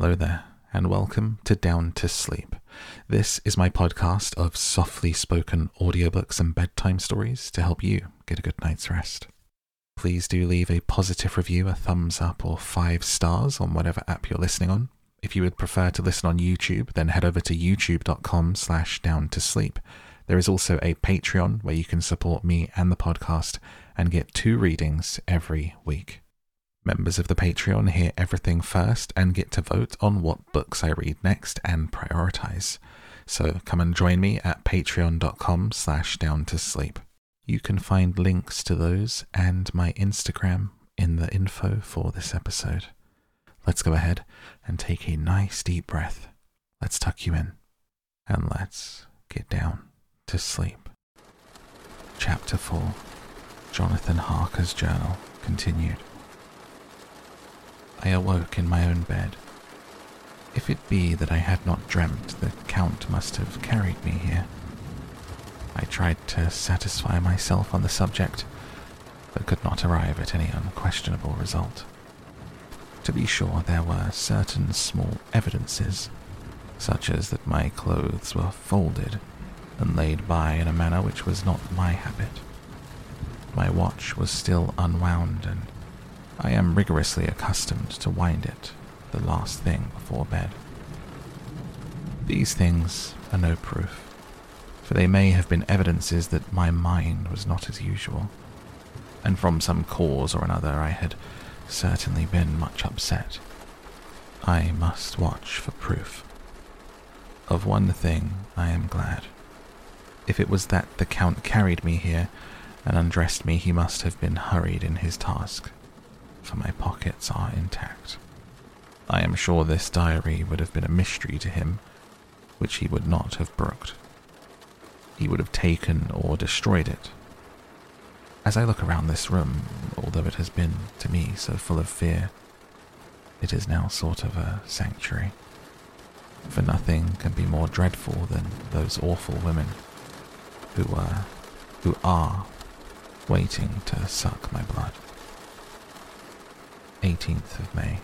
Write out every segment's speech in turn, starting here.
Hello there, and welcome to Down to Sleep. This is my podcast of softly spoken audiobooks and bedtime stories to help you get a good night's rest. Please do leave a positive review, a thumbs up, or five stars on whatever app you're listening on. If you would prefer to listen on YouTube, then head over to youtube.com slash down to sleep. There is also a Patreon where you can support me and the podcast and get two readings every week. Members of the Patreon hear everything first and get to vote on what books I read next and prioritize. So come and join me at patreon.com slash down to sleep. You can find links to those and my Instagram in the info for this episode. Let's go ahead and take a nice deep breath. Let's tuck you in and let's get down to sleep. Chapter 4 Jonathan Harker's Journal continued. I awoke in my own bed. If it be that I had not dreamt, the Count must have carried me here. I tried to satisfy myself on the subject, but could not arrive at any unquestionable result. To be sure, there were certain small evidences, such as that my clothes were folded and laid by in a manner which was not my habit. My watch was still unwound, and I am rigorously accustomed to wind it the last thing before bed. These things are no proof, for they may have been evidences that my mind was not as usual, and from some cause or another I had certainly been much upset. I must watch for proof. Of one thing I am glad. If it was that the Count carried me here and undressed me, he must have been hurried in his task for my pockets are intact. I am sure this diary would have been a mystery to him, which he would not have brooked. He would have taken or destroyed it. As I look around this room, although it has been, to me, so full of fear, it is now sort of a sanctuary. For nothing can be more dreadful than those awful women who were, who are, waiting to suck my blood. 18th of May.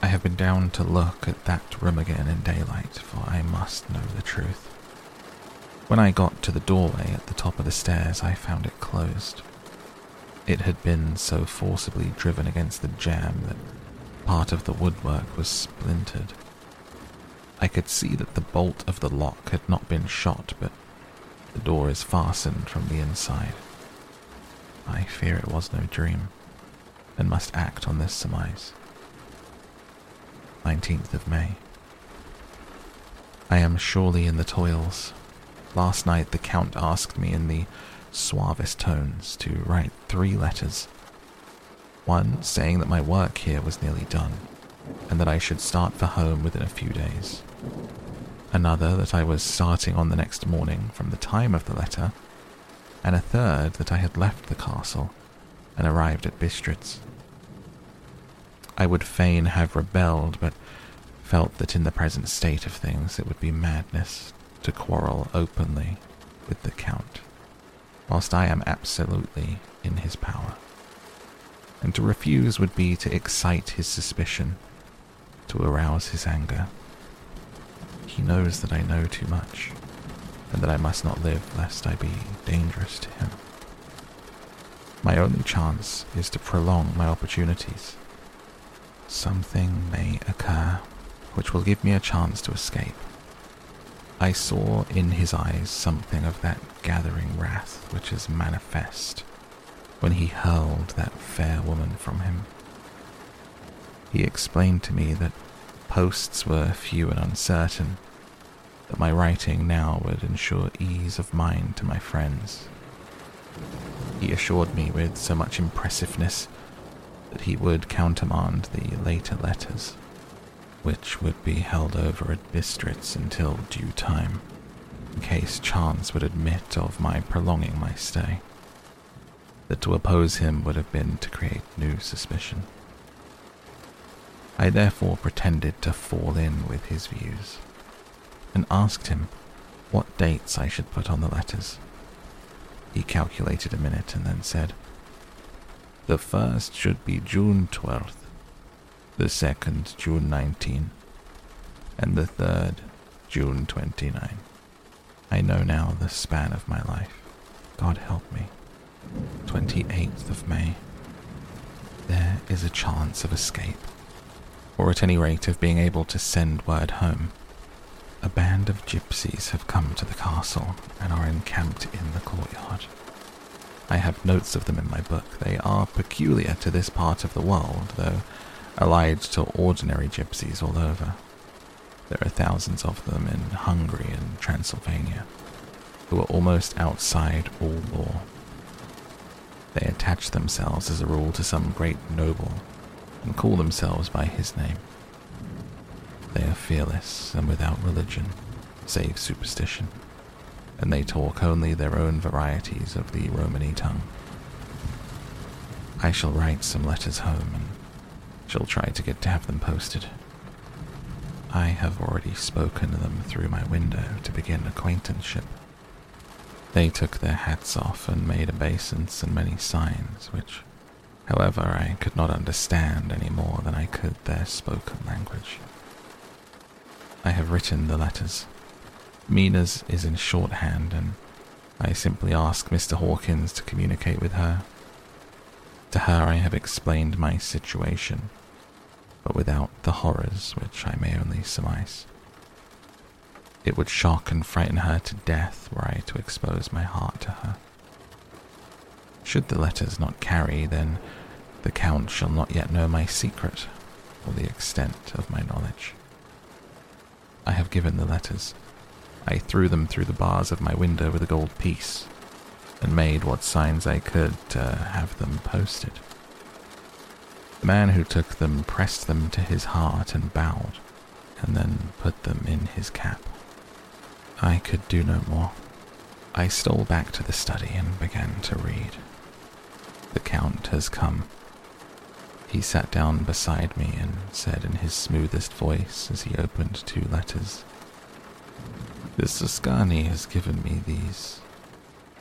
I have been down to look at that room again in daylight, for I must know the truth. When I got to the doorway at the top of the stairs, I found it closed. It had been so forcibly driven against the jamb that part of the woodwork was splintered. I could see that the bolt of the lock had not been shot, but the door is fastened from the inside. I fear it was no dream and must act on this surmise. 19th of May. I am surely in the toils. Last night the Count asked me in the suavest tones to write three letters. One saying that my work here was nearly done, and that I should start for home within a few days. Another that I was starting on the next morning from the time of the letter, and a third that I had left the castle and arrived at Bistritz. I would fain have rebelled, but felt that in the present state of things it would be madness to quarrel openly with the Count, whilst I am absolutely in his power. And to refuse would be to excite his suspicion, to arouse his anger. He knows that I know too much, and that I must not live lest I be dangerous to him. My only chance is to prolong my opportunities. Something may occur which will give me a chance to escape. I saw in his eyes something of that gathering wrath which is manifest when he hurled that fair woman from him. He explained to me that posts were few and uncertain, that my writing now would ensure ease of mind to my friends he assured me with so much impressiveness that he would countermand the later letters, which would be held over at Bistritz until due time, in case chance would admit of my prolonging my stay. That to oppose him would have been to create new suspicion. I therefore pretended to fall in with his views, and asked him what dates I should put on the letters. He calculated a minute and then said, The first should be June 12th, the second June 19, and the third June 29. I know now the span of my life. God help me. 28th of May. There is a chance of escape, or at any rate of being able to send word home. A band of gypsies have come to the castle and are encamped in the courtyard. I have notes of them in my book. They are peculiar to this part of the world, though allied to ordinary gypsies all over. There are thousands of them in Hungary and Transylvania who are almost outside all law. They attach themselves as a rule to some great noble and call themselves by his name. They are fearless and without religion, save superstition, and they talk only their own varieties of the Romany tongue. I shall write some letters home and shall try to get to have them posted. I have already spoken to them through my window to begin acquaintanceship. They took their hats off and made obeisance and many signs, which, however, I could not understand any more than I could their spoken language. I have written the letters. Mina's is in shorthand, and I simply ask Mr. Hawkins to communicate with her. To her I have explained my situation, but without the horrors which I may only surmise. It would shock and frighten her to death were I to expose my heart to her. Should the letters not carry, then the Count shall not yet know my secret or the extent of my knowledge. I have given the letters. I threw them through the bars of my window with a gold piece, and made what signs I could to have them posted. The man who took them pressed them to his heart and bowed, and then put them in his cap. I could do no more. I stole back to the study and began to read. The Count has come. He sat down beside me and said in his smoothest voice as he opened two letters, The Szgany has given me these,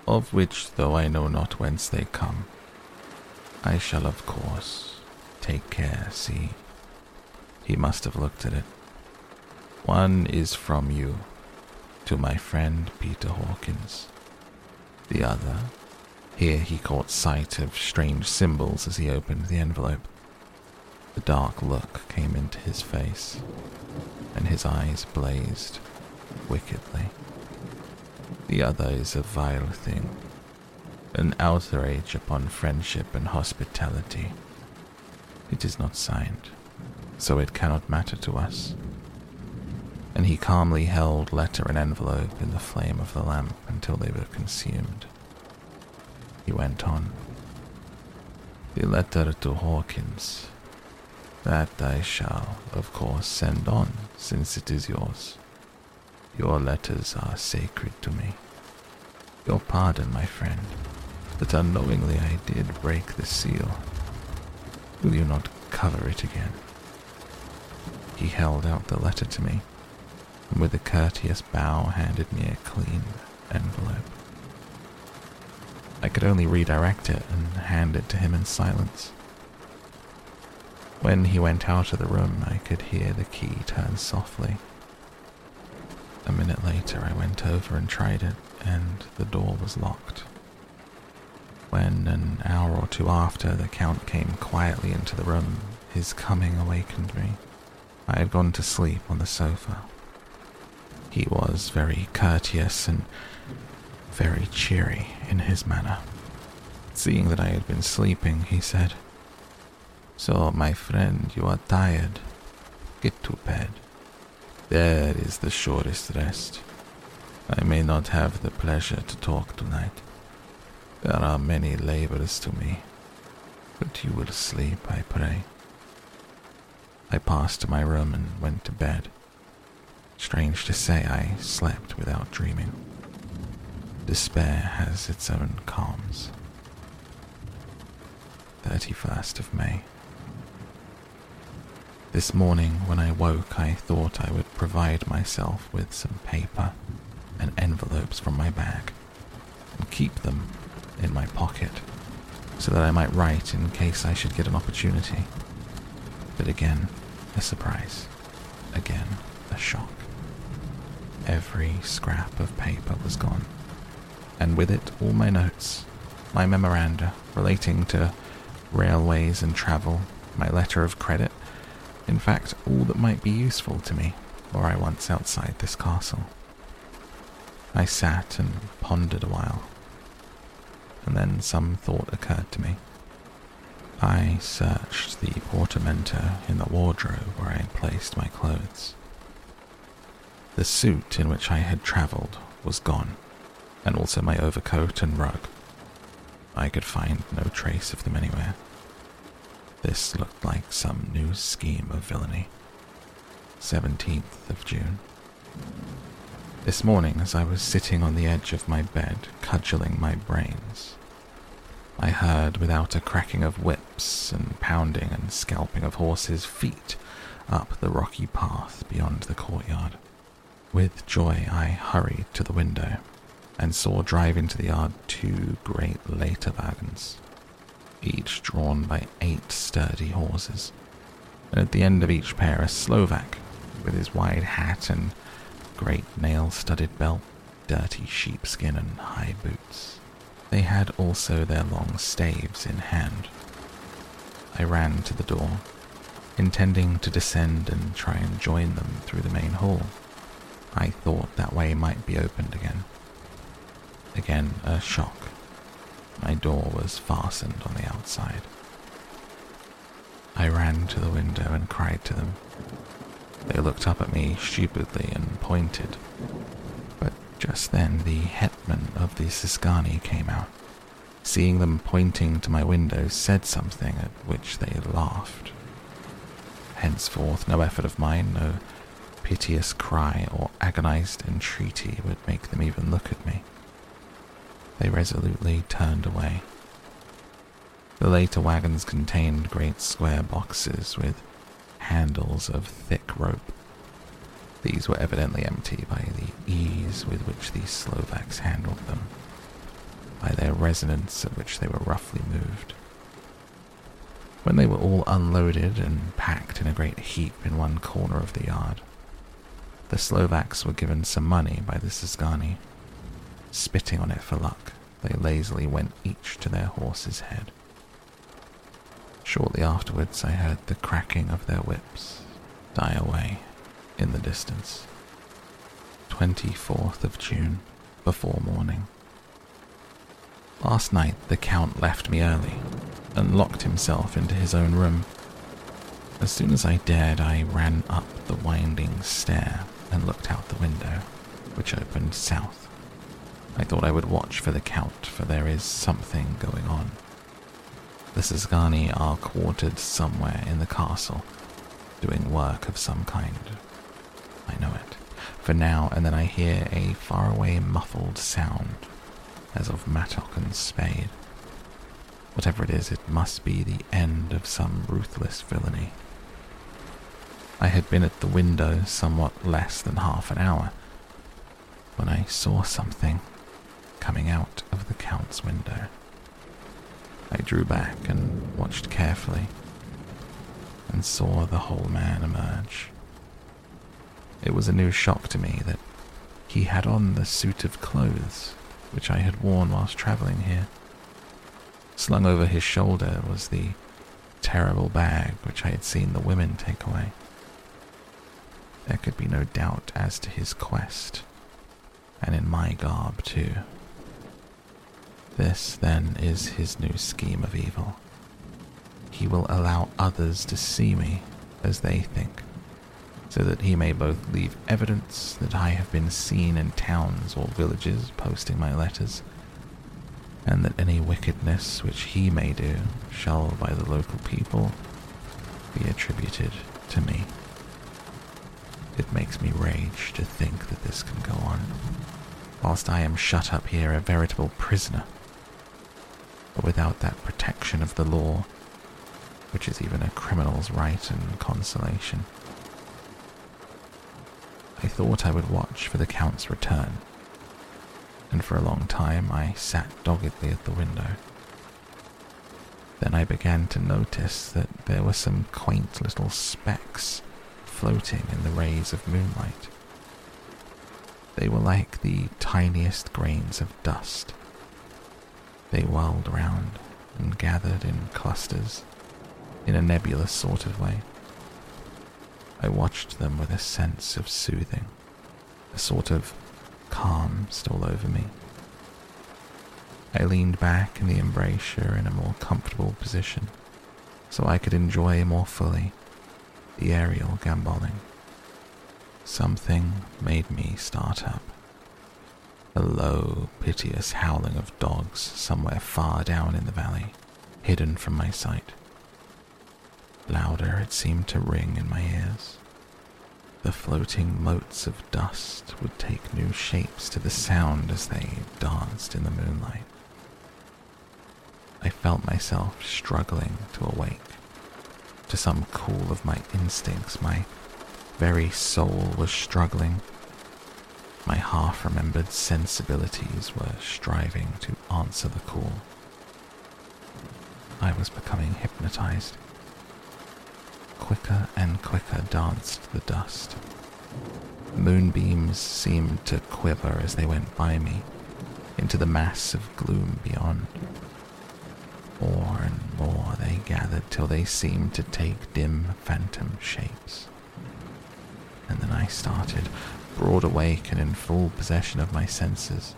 of which, though I know not whence they come, I shall, of course, take care, see. He must have looked at it. One is from you, to my friend Peter Hawkins. The other, here he caught sight of strange symbols as he opened the envelope. The dark look came into his face, and his eyes blazed wickedly. The other is a vile thing, an outrage upon friendship and hospitality. It is not signed, so it cannot matter to us and he calmly held letter and envelope in the flame of the lamp until they were consumed. He went on. The letter to Hawkins. That I shall, of course, send on, since it is yours. Your letters are sacred to me. Your pardon, my friend, that unknowingly I did break the seal. Will you not cover it again? He held out the letter to me and with a courteous bow handed me a clean envelope. I could only redirect it and hand it to him in silence. When he went out of the room, I could hear the key turn softly. A minute later, I went over and tried it, and the door was locked. When, an hour or two after, the Count came quietly into the room, his coming awakened me. I had gone to sleep on the sofa, he was very courteous and very cheery in his manner. Seeing that I had been sleeping, he said, So, my friend, you are tired. Get to bed. There is the shortest rest. I may not have the pleasure to talk tonight. There are many labors to me, but you will sleep, I pray. I passed to my room and went to bed. Strange to say, I slept without dreaming. Despair has its own calms. 31st of May. This morning, when I woke, I thought I would provide myself with some paper and envelopes from my bag and keep them in my pocket so that I might write in case I should get an opportunity. But again, a surprise. Again, a shock. Every scrap of paper was gone, and with it all my notes, my memoranda relating to railways and travel, my letter of credit, in fact, all that might be useful to me were I once outside this castle. I sat and pondered a while, and then some thought occurred to me. I searched the portmanteau in the wardrobe where I had placed my clothes. The suit in which I had travelled was gone, and also my overcoat and rug. I could find no trace of them anywhere. This looked like some new scheme of villainy. 17th of June. This morning, as I was sitting on the edge of my bed, cudgeling my brains, I heard, without a cracking of whips and pounding and scalping of horses' feet, up the rocky path beyond the courtyard. With joy, I hurried to the window and saw drive into the yard two great later wagons, each drawn by eight sturdy horses, and at the end of each pair a Slovak with his wide hat and great nail-studded belt, dirty sheepskin and high boots. They had also their long staves in hand. I ran to the door, intending to descend and try and join them through the main hall. I thought that way might be opened again. Again, a shock. My door was fastened on the outside. I ran to the window and cried to them. They looked up at me stupidly and pointed. But just then the hetman of the Szgany came out. Seeing them pointing to my window, said something at which they laughed. Henceforth, no effort of mine, no piteous cry or agonized entreaty would make them even look at me. They resolutely turned away. The later wagons contained great square boxes with handles of thick rope. These were evidently empty by the ease with which the Slovaks handled them, by their resonance at which they were roughly moved. When they were all unloaded and packed in a great heap in one corner of the yard, the Slovaks were given some money by the Szgany. Spitting on it for luck, they lazily went each to their horse's head. Shortly afterwards, I heard the cracking of their whips die away in the distance. 24th of June, before morning. Last night, the Count left me early and locked himself into his own room. As soon as I dared, I ran up the winding stair and looked out the window, which opened south. I thought I would watch for the Count, for there is something going on. The Szgany are quartered somewhere in the castle, doing work of some kind. I know it, for now and then I hear a faraway muffled sound, as of mattock and spade. Whatever it is, it must be the end of some ruthless villainy. I had been at the window somewhat less than half an hour when I saw something coming out of the Count's window. I drew back and watched carefully and saw the whole man emerge. It was a new shock to me that he had on the suit of clothes which I had worn whilst travelling here. Slung over his shoulder was the terrible bag which I had seen the women take away. There could be no doubt as to his quest, and in my garb too. This, then, is his new scheme of evil. He will allow others to see me as they think, so that he may both leave evidence that I have been seen in towns or villages posting my letters, and that any wickedness which he may do shall by the local people be attributed to me. It makes me rage to think that this can go on, whilst I am shut up here a veritable prisoner but without that protection of the law, which is even a criminal's right and consolation. I thought I would watch for the Count's return, and for a long time I sat doggedly at the window. Then I began to notice that there were some quaint little specks floating in the rays of moonlight. They were like the tiniest grains of dust. They whirled round and gathered in clusters in a nebulous sort of way. I watched them with a sense of soothing, a sort of calm stole over me. I leaned back in the embrasure in a more comfortable position so I could enjoy more fully the aerial gamboling. Something made me start up. A low, piteous howling of dogs somewhere far down in the valley, hidden from my sight. Louder it seemed to ring in my ears. The floating motes of dust would take new shapes to the sound as they danced in the moonlight. I felt myself struggling to awake. To some call of my instincts, my very soul was struggling. My half remembered sensibilities were striving to answer the call. I was becoming hypnotized. Quicker and quicker danced the dust. Moonbeams seemed to quiver as they went by me into the mass of gloom beyond. More and more they gathered till they seemed to take dim phantom shapes. And then I started, broad awake and in full possession of my senses,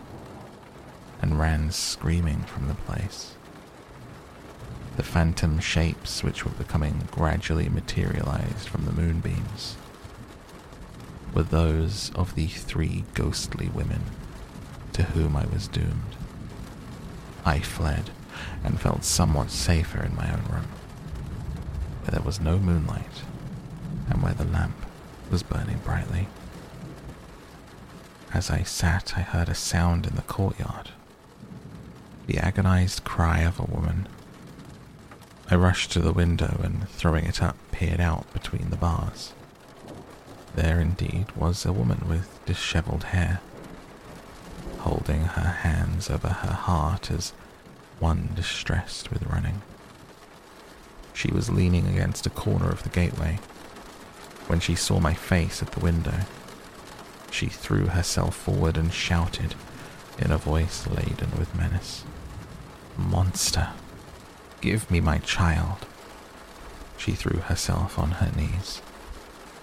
and ran screaming from the place. The phantom shapes which were becoming gradually materialized from the moonbeams were those of the three ghostly women to whom I was doomed. I fled and felt somewhat safer in my own room, where there was no moonlight and where the lamp was burning brightly. As I sat, I heard a sound in the courtyard the agonized cry of a woman. I rushed to the window and, throwing it up, peered out between the bars. There indeed was a woman with disheveled hair, holding her hands over her heart as one distressed with running. She was leaning against a corner of the gateway. When she saw my face at the window, she threw herself forward and shouted in a voice laden with menace. Monster, give me my child. She threw herself on her knees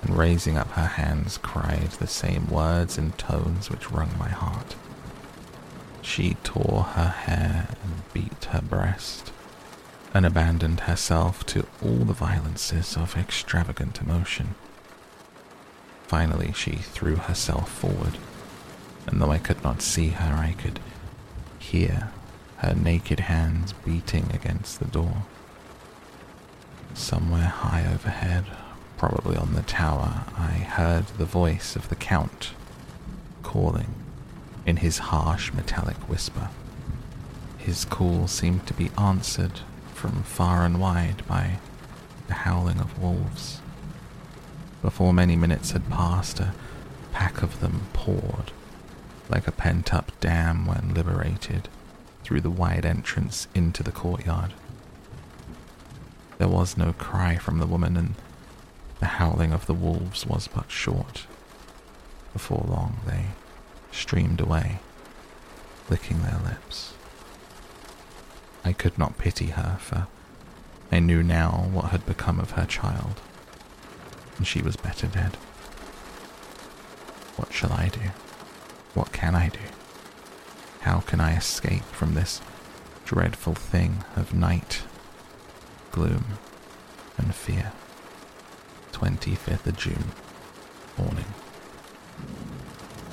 and raising up her hands cried the same words and tones which wrung my heart. She tore her hair and beat her breast, and abandoned herself to all the violences of extravagant emotion. Finally, she threw herself forward, and though I could not see her, I could hear her naked hands beating against the door. Somewhere high overhead, probably on the tower, I heard the voice of the Count calling in his harsh metallic whisper. His call seemed to be answered from far and wide by the howling of wolves. Before many minutes had passed, a pack of them poured, like a pent up dam when liberated, through the wide entrance into the courtyard. There was no cry from the woman, and the howling of the wolves was but short. Before long, they streamed away, licking their lips. I could not pity her, for I knew now what had become of her child, and she was better dead. What shall I do? What can I do? How can I escape from this dreadful thing of night, gloom, and fear? 25th of June, morning.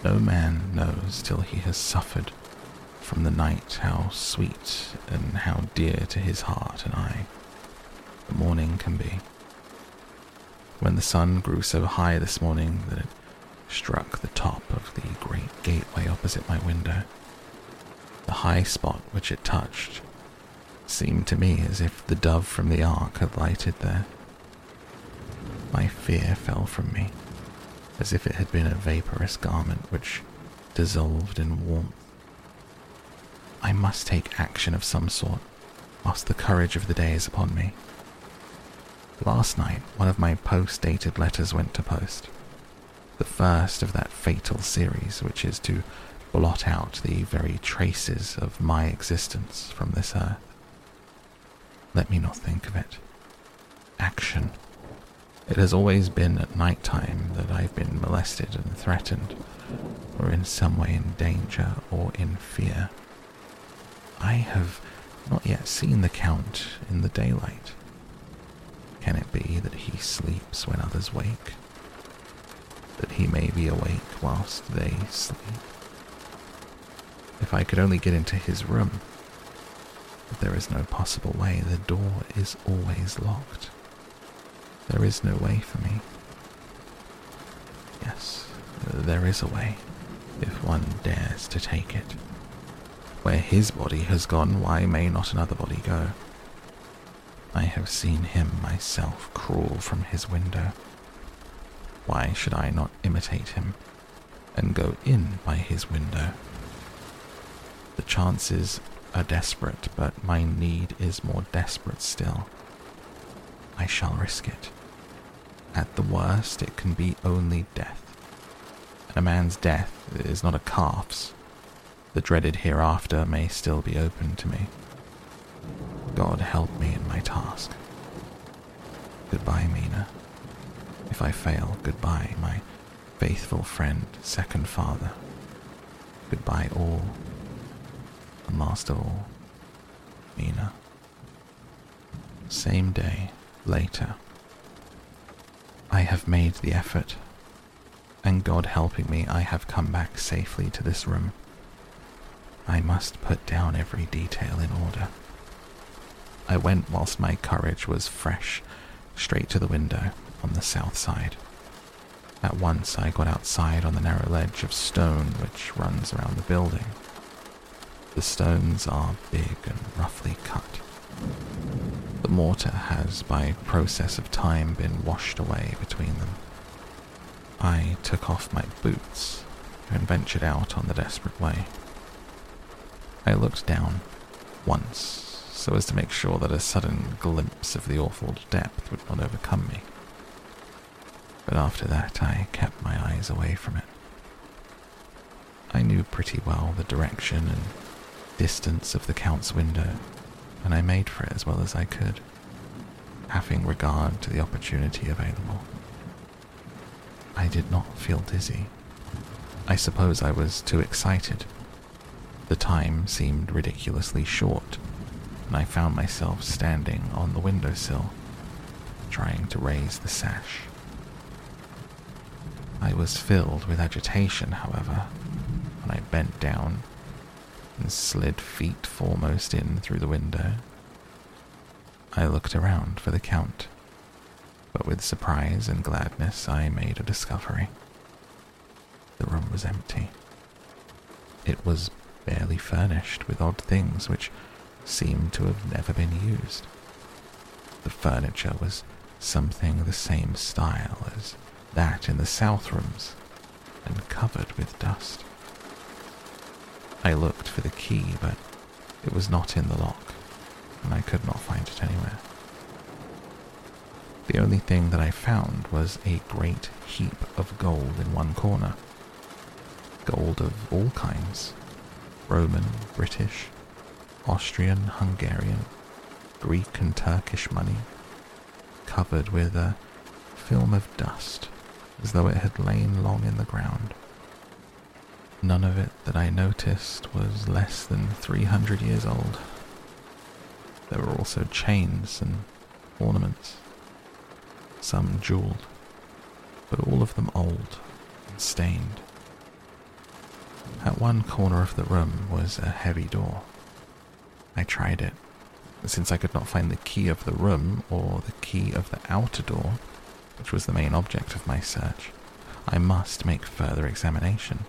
No man knows till he has suffered from the night how sweet and how dear to his heart and eye the morning can be. When the sun grew so high this morning that it struck the top of the great gateway opposite my window, the high spot which it touched seemed to me as if the dove from the ark had lighted there. My fear fell from me as if it had been a vaporous garment which dissolved in warmth. I must take action of some sort. whilst the courage of the day is upon me. Last night, one of my post dated letters went to post. The first of that fatal series, which is to blot out the very traces of my existence from this earth. Let me not think of it. Action. It has always been at night time that I've been molested and threatened, or in some way in danger or in fear. I have not yet seen the Count in the daylight. Can it be that he sleeps when others wake? That he may be awake whilst they sleep? If I could only get into his room. But there is no possible way. The door is always locked. There is no way for me. Yes, there is a way, if one dares to take it. Where his body has gone, why may not another body go? I have seen him myself crawl from his window. Why should I not imitate him and go in by his window? The chances are desperate, but my need is more desperate still. I shall risk it. At the worst, it can be only death. And a man's death is not a calf's. The dreaded hereafter may still be open to me. God help me in my task. Goodbye, Mina. If I fail, goodbye, my faithful friend, second father. Goodbye, all. And last of all, Mina. Same day, later. I have made the effort, and God helping me, I have come back safely to this room. I must put down every detail in order. I went whilst my courage was fresh, straight to the window on the south side. At once I got outside on the narrow ledge of stone which runs around the building. The stones are big and roughly cut. The mortar has, by process of time, been washed away between them. I took off my boots and ventured out on the desperate way. I looked down once so as to make sure that a sudden glimpse of the awful depth would not overcome me. But after that, I kept my eyes away from it. I knew pretty well the direction and distance of the Count's window, and I made for it as well as I could, having regard to the opportunity available. I did not feel dizzy. I suppose I was too excited. The time seemed ridiculously short and I found myself standing on the windowsill, trying to raise the sash. I was filled with agitation, however, when I bent down and slid feet foremost in through the window. I looked around for the Count, but with surprise and gladness I made a discovery. The room was empty. It was barely furnished with odd things which seemed to have never been used. The furniture was something the same style as that in the south rooms and covered with dust. I looked for the key, but it was not in the lock, and I could not find it anywhere. The only thing that I found was a great heap of gold in one corner. Gold of all kinds Roman, British, Austrian, Hungarian, Greek, and Turkish money, covered with a film of dust as though it had lain long in the ground. None of it that I noticed was less than 300 years old. There were also chains and ornaments, some jeweled, but all of them old and stained. At one corner of the room was a heavy door. I tried it. Since I could not find the key of the room or the key of the outer door, which was the main object of my search, I must make further examination.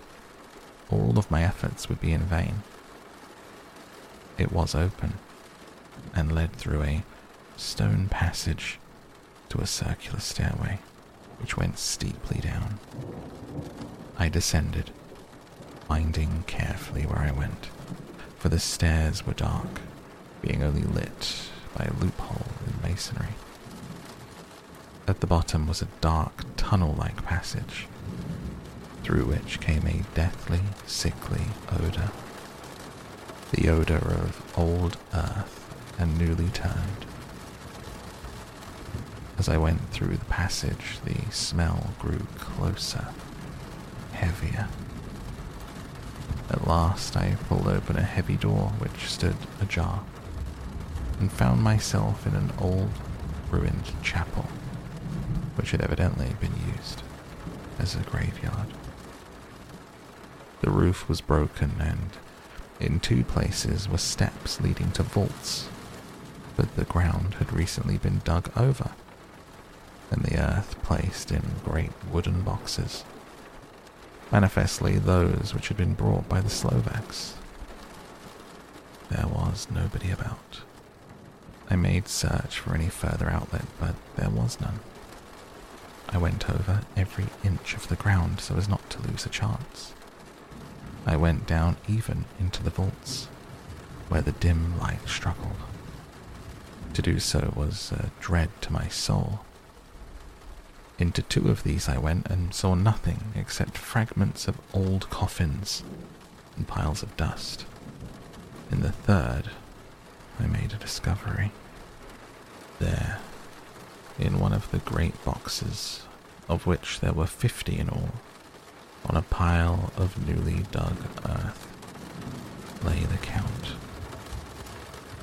All of my efforts would be in vain. It was open and led through a stone passage to a circular stairway which went steeply down. I descended, minding carefully where I went for the stairs were dark being only lit by a loophole in masonry. At the bottom was a dark tunnel like passage, through which came a deathly, sickly odor. The odor of old earth and newly turned. As I went through the passage, the smell grew closer, heavier. At last, I pulled open a heavy door which stood ajar and found myself in an old, ruined chapel, which had evidently been used as a graveyard. The roof was broken, and in two places were steps leading to vaults, but the ground had recently been dug over and the earth placed in great wooden boxes, manifestly those which had been brought by the Slovaks. There was nobody about. I made search for any further outlet, but there was none. I went over every inch of the ground so as not to lose a chance. I went down even into the vaults, where the dim light struggled. To do so was a dread to my soul. Into two of these I went and saw nothing except fragments of old coffins and piles of dust. In the third, I made a discovery. There, in one of the great boxes, of which there were fifty in all, on a pile of newly dug earth, lay the Count.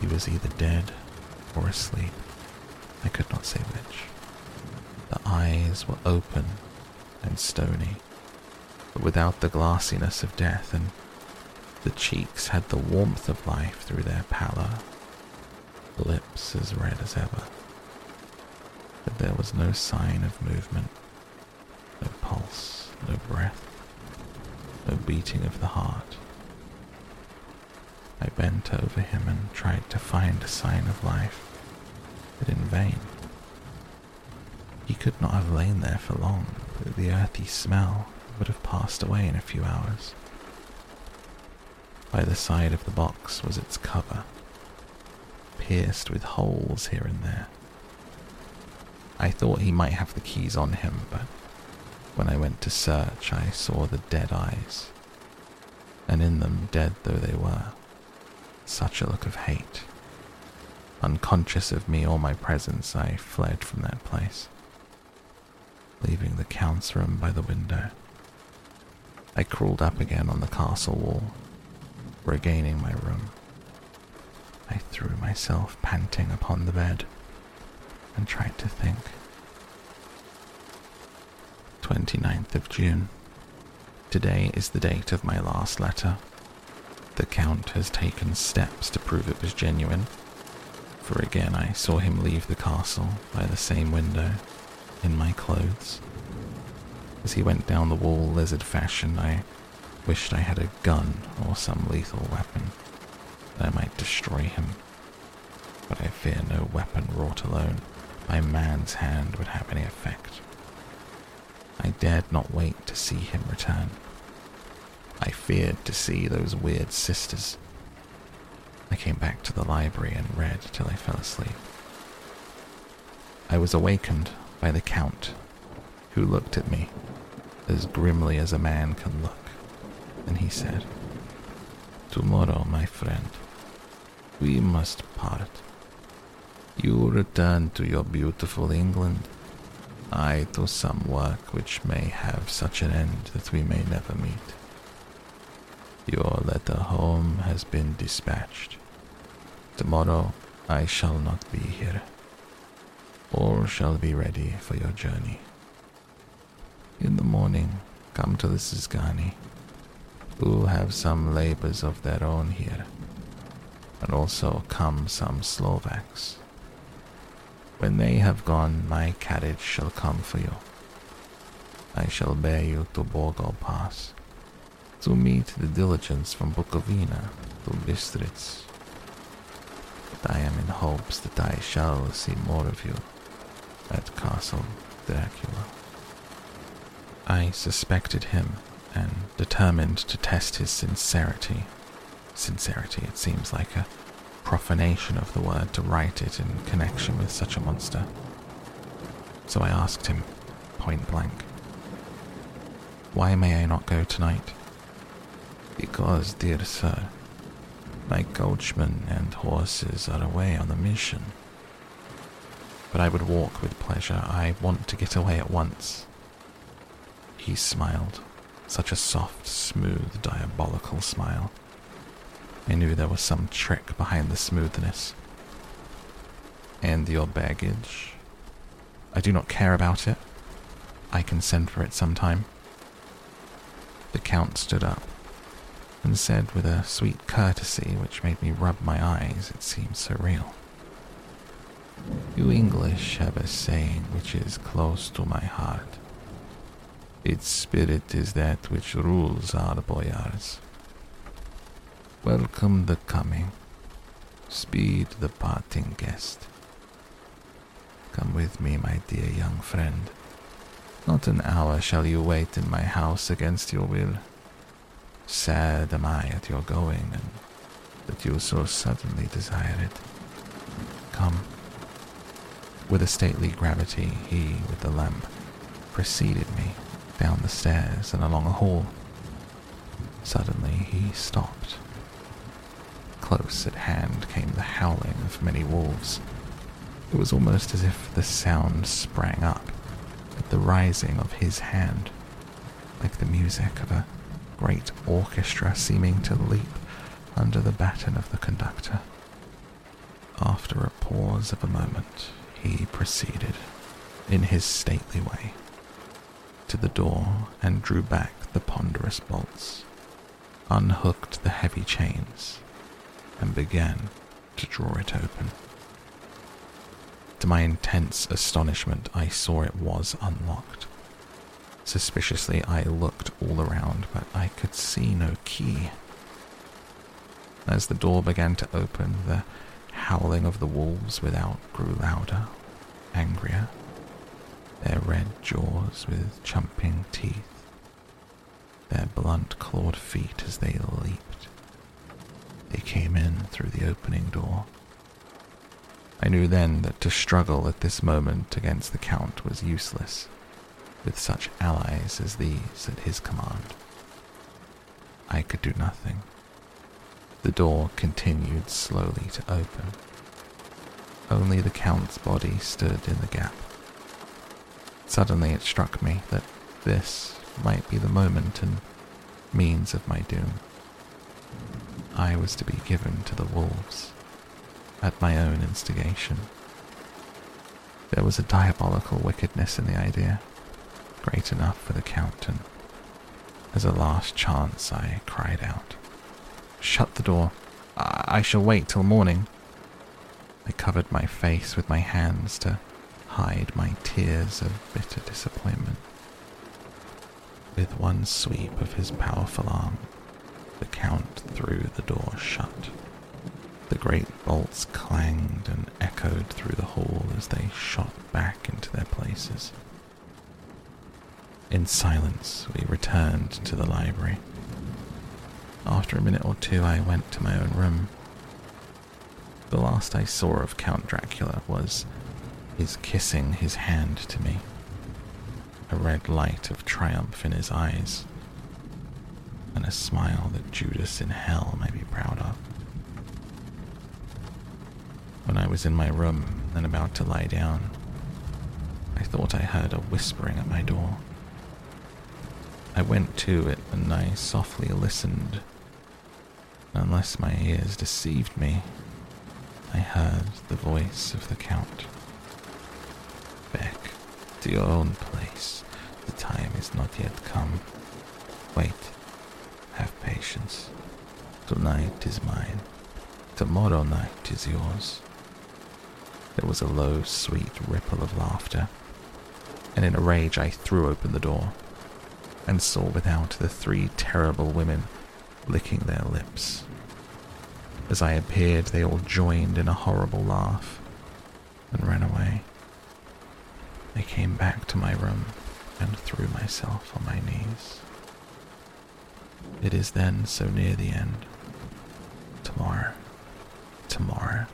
He was either dead or asleep. I could not say which. The eyes were open and stony, but without the glassiness of death, and the cheeks had the warmth of life through their pallor, the lips as red as ever. But there was no sign of movement, no pulse, no breath, no beating of the heart. I bent over him and tried to find a sign of life, but in vain. He could not have lain there for long, the earthy smell would have passed away in a few hours. By the side of the box was its cover, pierced with holes here and there. I thought he might have the keys on him, but when I went to search, I saw the dead eyes, and in them, dead though they were, such a look of hate. Unconscious of me or my presence, I fled from that place leaving the Count's room by the window. I crawled up again on the castle wall, regaining my room. I threw myself panting upon the bed and tried to think. 29th of June. Today is the date of my last letter. The Count has taken steps to prove it was genuine, for again I saw him leave the castle by the same window in my clothes. As he went down the wall lizard fashion, I wished I had a gun or some lethal weapon that I might destroy him. But I fear no weapon wrought alone by man's hand would have any effect. I dared not wait to see him return. I feared to see those weird sisters. I came back to the library and read till I fell asleep. I was awakened by the Count, who looked at me as grimly as a man can look, and he said, Tomorrow, my friend, we must part. You return to your beautiful England, I to some work which may have such an end that we may never meet. Your letter home has been dispatched. Tomorrow I shall not be here. All shall be ready for your journey. In the morning, come to the Szgany, who have some labors of their own here, and also come some Slovaks. When they have gone, my carriage shall come for you. I shall bear you to Borgo Pass, to meet the diligence from Bukovina to Bistritz. But I am in hopes that I shall see more of you at Castle Dracula. I suspected him and determined to test his sincerity. Sincerity, it seems like a profanation of the word to write it in connection with such a monster. So I asked him, point blank, Why may I not go tonight? Because, dear sir, my coachman and horses are away on a mission. But I would walk with pleasure. I want to get away at once. He smiled, such a soft, smooth, diabolical smile. I knew there was some trick behind the smoothness. And your baggage? I do not care about it. I can send for it sometime. The Count stood up and said with a sweet courtesy which made me rub my eyes, it seemed so real. You English have a saying which is close to my heart. Its spirit is that which rules our boyars. Welcome the coming, speed the parting guest. Come with me, my dear young friend. Not an hour shall you wait in my house against your will. Sad am I at your going, and that you so suddenly desire it. Come. With a stately gravity, he, with the lamp, preceded me down the stairs and along a hall. Suddenly he stopped. Close at hand came the howling of many wolves. It was almost as if the sound sprang up at the rising of his hand, like the music of a great orchestra seeming to leap under the baton of the conductor. After a pause of a moment, he proceeded, in his stately way, to the door and drew back the ponderous bolts, unhooked the heavy chains, and began to draw it open. To my intense astonishment, I saw it was unlocked. Suspiciously, I looked all around, but I could see no key. As the door began to open, the howling of the wolves without grew louder, angrier, their red jaws with chumping teeth, their blunt clawed feet as they leaped. They came in through the opening door. I knew then that to struggle at this moment against the Count was useless with such allies as these at his command. I could do nothing. The door continued slowly to open. Only the Count's body stood in the gap. Suddenly it struck me that this might be the moment and means of my doom. I was to be given to the wolves at my own instigation. There was a diabolical wickedness in the idea great enough for the Count, and as a last chance I cried out, Shut the door. I, I shall wait till morning. I covered my face with my hands to hide my tears of bitter disappointment. With one sweep of his powerful arm, the Count threw the door shut. The great bolts clanged and echoed through the hall as they shot back into their places. In silence, we returned to the library. After a minute or two, I went to my own room. The last I saw of Count Dracula was his kissing his hand to me, a red light of triumph in his eyes, and a smile that Judas in hell may be proud of. When I was in my room and about to lie down, I thought I heard a whispering at my door. I went to it and I softly listened. Unless my ears deceived me, I heard the voice of the Count. Back to your own place. The time is not yet come. Wait. Have patience. Tonight is mine. Tomorrow night is yours. There was a low, sweet ripple of laughter, and in a rage I threw open the door and saw without the three terrible women licking their lips. As I appeared, they all joined in a horrible laugh and ran away. I came back to my room and threw myself on my knees. It is then so near the end. Tomorrow, tomorrow.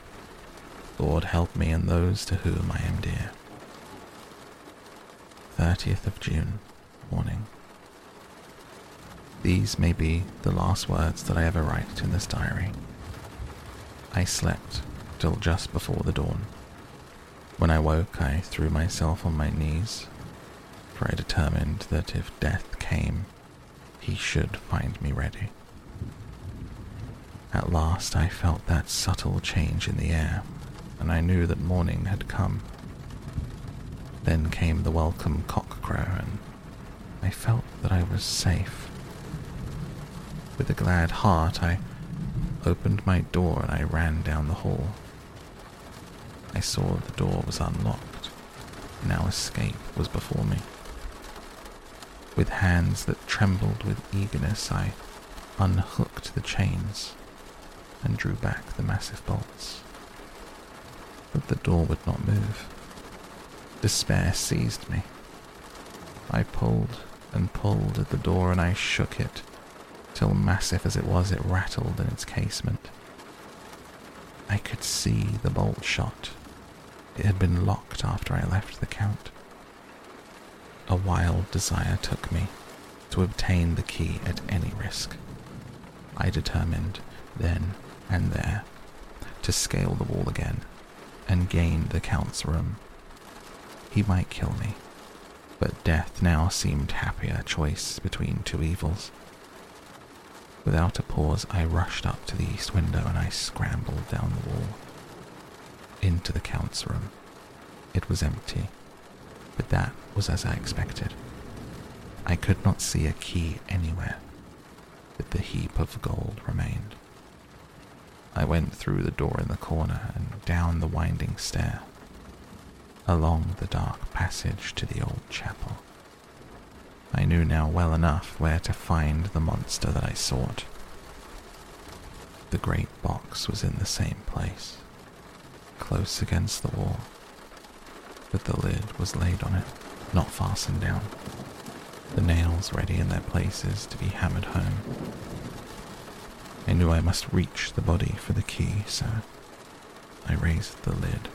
Lord help me and those to whom I am dear. 30th of June, morning. These may be the last words that I ever write in this diary. I slept till just before the dawn. When I woke, I threw myself on my knees, for I determined that if death came, he should find me ready. At last I felt that subtle change in the air, and I knew that morning had come. Then came the welcome cockcrow, and I felt that I was safe. With a glad heart, I opened my door and I ran down the hall. I saw the door was unlocked. Now escape was before me. With hands that trembled with eagerness, I unhooked the chains and drew back the massive bolts. But the door would not move. Despair seized me. I pulled and pulled at the door and I shook it, till massive as it was, it rattled in its casement. I could see the bolt shot. It had been locked after I left the Count. A wild desire took me to obtain the key at any risk. I determined then and there to scale the wall again and gain the Count's room. He might kill me, but death now seemed happier choice between two evils. Without a pause, I rushed up to the east window and I scrambled down the wall into the Count's room. It was empty, but that was as I expected. I could not see a key anywhere, but the heap of gold remained. I went through the door in the corner and down the winding stair, along the dark passage to the old chapel. I knew now well enough where to find the monster that I sought. The great box was in the same place, close against the wall, but the lid was laid on it, not fastened down, the nails ready in their places to be hammered home. I knew I must reach the body for the key, so I raised the lid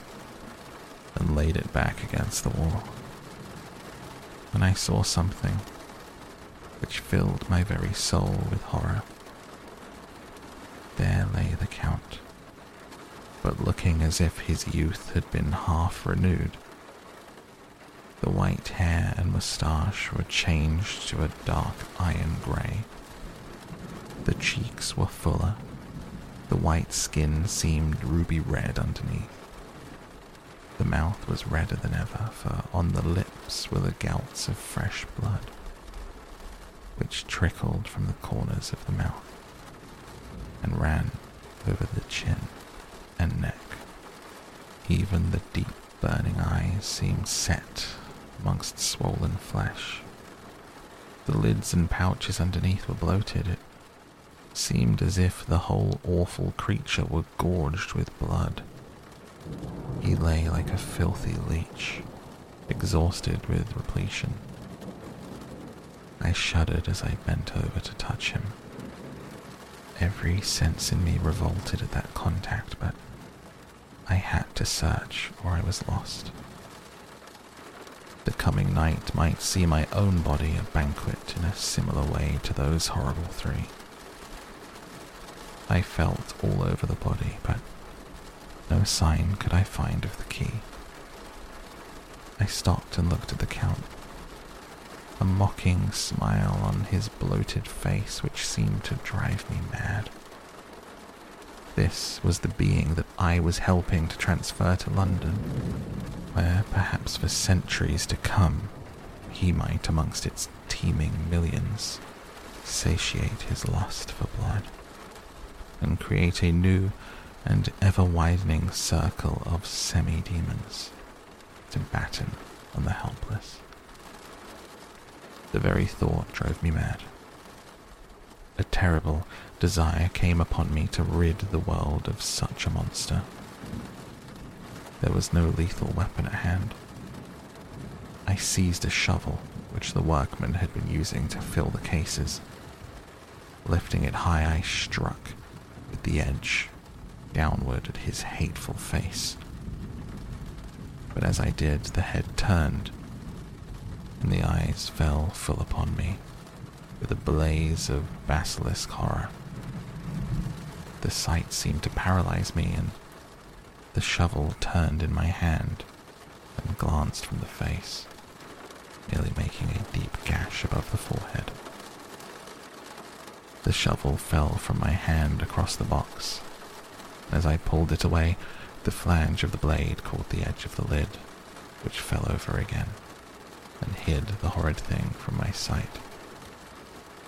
and laid it back against the wall. And I saw something which filled my very soul with horror. There lay the Count, but looking as if his youth had been half renewed. The white hair and moustache were changed to a dark iron grey the cheeks were fuller. The white skin seemed ruby red underneath. The mouth was redder than ever, for on the lips were the gouts of fresh blood, which trickled from the corners of the mouth and ran over the chin and neck. Even the deep burning eyes seemed set amongst swollen flesh. The lids and pouches underneath were bloated. It seemed as if the whole awful creature were gorged with blood. He lay like a filthy leech, exhausted with repletion. I shuddered as I bent over to touch him. Every sense in me revolted at that contact, but I had to search or I was lost. The coming night might see my own body a banquet in a similar way to those horrible three. I felt all over the body, but no sign could I find of the key. I stopped and looked at the Count. A mocking smile on his bloated face which seemed to drive me mad. This was the being that I was helping to transfer to London, where perhaps for centuries to come he might, amongst its teeming millions, satiate his lust for blood and create a new and ever widening circle of semi demons to batten on the helpless. The very thought drove me mad. A terrible desire came upon me to rid the world of such a monster. There was no lethal weapon at hand. I seized a shovel which the workmen had been using to fill the cases. Lifting it high, I struck with the edge downward at his hateful face. But as I did, the head turned, and the eyes fell full upon me with a blaze of basilisk horror. The sight seemed to paralyze me, and the shovel turned in my hand and glanced from the face, nearly making a deep gash above the forehead. The shovel fell from my hand across the box. As I pulled it away, the flange of the blade caught the edge of the lid, which fell over again and hid the horrid thing from my sight.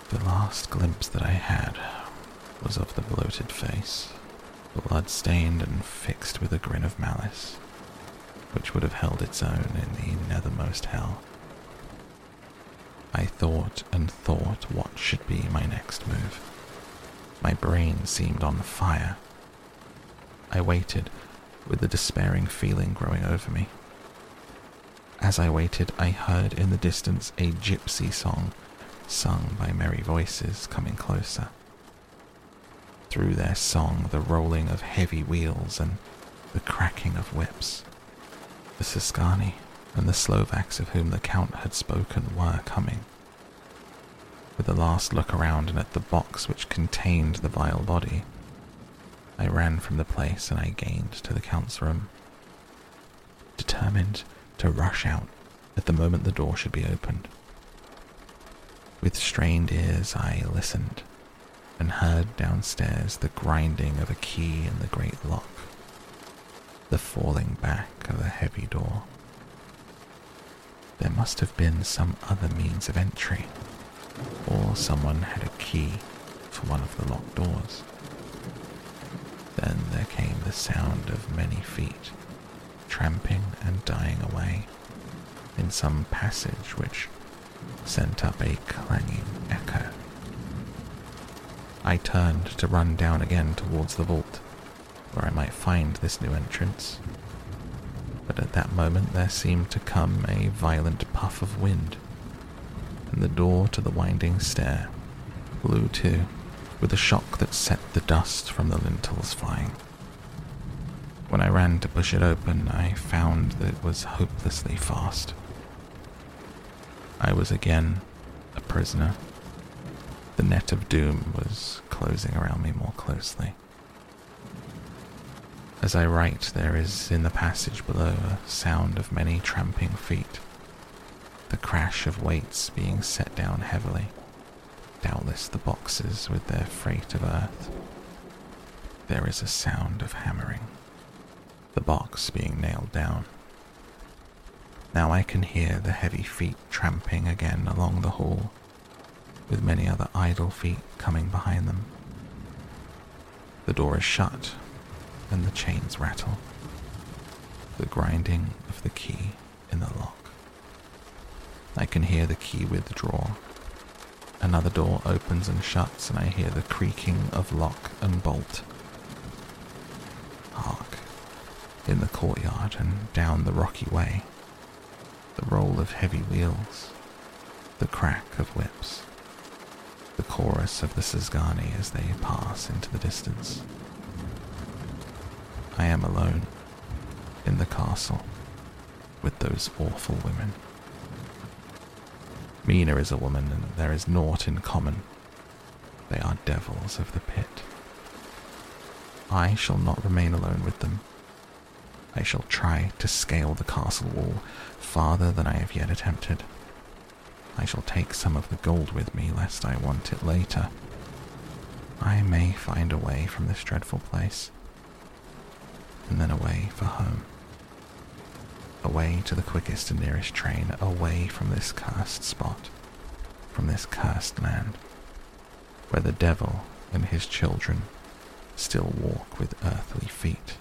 The last glimpse that I had was of the bloated face, blood-stained and fixed with a grin of malice, which would have held its own in the nethermost hell. I thought and thought what should be my next move. My brain seemed on fire. I waited, with the despairing feeling growing over me. As I waited, I heard in the distance a gypsy song sung by merry voices coming closer. Through their song, the rolling of heavy wheels and the cracking of whips. The Szgany and the Slovaks of whom the Count had spoken were coming. With a last look around and at the box which contained the vile body, I ran from the place and I gained to the Count's room, determined to rush out at the moment the door should be opened. With strained ears, I listened and heard downstairs the grinding of a key in the great lock, the falling back of a heavy door. There must have been some other means of entry, or someone had a key for one of the locked doors. Then there came the sound of many feet tramping and dying away in some passage which sent up a clanging echo. I turned to run down again towards the vault, where I might find this new entrance. But at that moment there seemed to come a violent puff of wind, and the door to the winding stair blew to with a shock that set the dust from the lintels flying. When I ran to push it open, I found that it was hopelessly fast. I was again a prisoner. The net of doom was closing around me more closely. As I write, there is in the passage below a sound of many tramping feet, the crash of weights being set down heavily, doubtless the boxes with their freight of earth. There is a sound of hammering, the box being nailed down. Now I can hear the heavy feet tramping again along the hall, with many other idle feet coming behind them. The door is shut, and the chains rattle. The grinding of the key in the lock. I can hear the key withdraw. Another door opens and shuts, and I hear the creaking of lock and bolt. Hark! In the courtyard and down the rocky way the roll of heavy wheels, the crack of whips, the chorus of the Szgany as they pass into the distance. I am alone in the castle with those awful women. Mina is a woman, and there is naught in common. They are devils of the pit. I shall not remain alone with them. I shall try to scale the castle wall farther than I have yet attempted. I shall take some of the gold with me lest I want it later. I may find a way from this dreadful place, and then a way for home. Away to the quickest and nearest train, away from this cursed spot, from this cursed land, where the devil and his children still walk with earthly feet.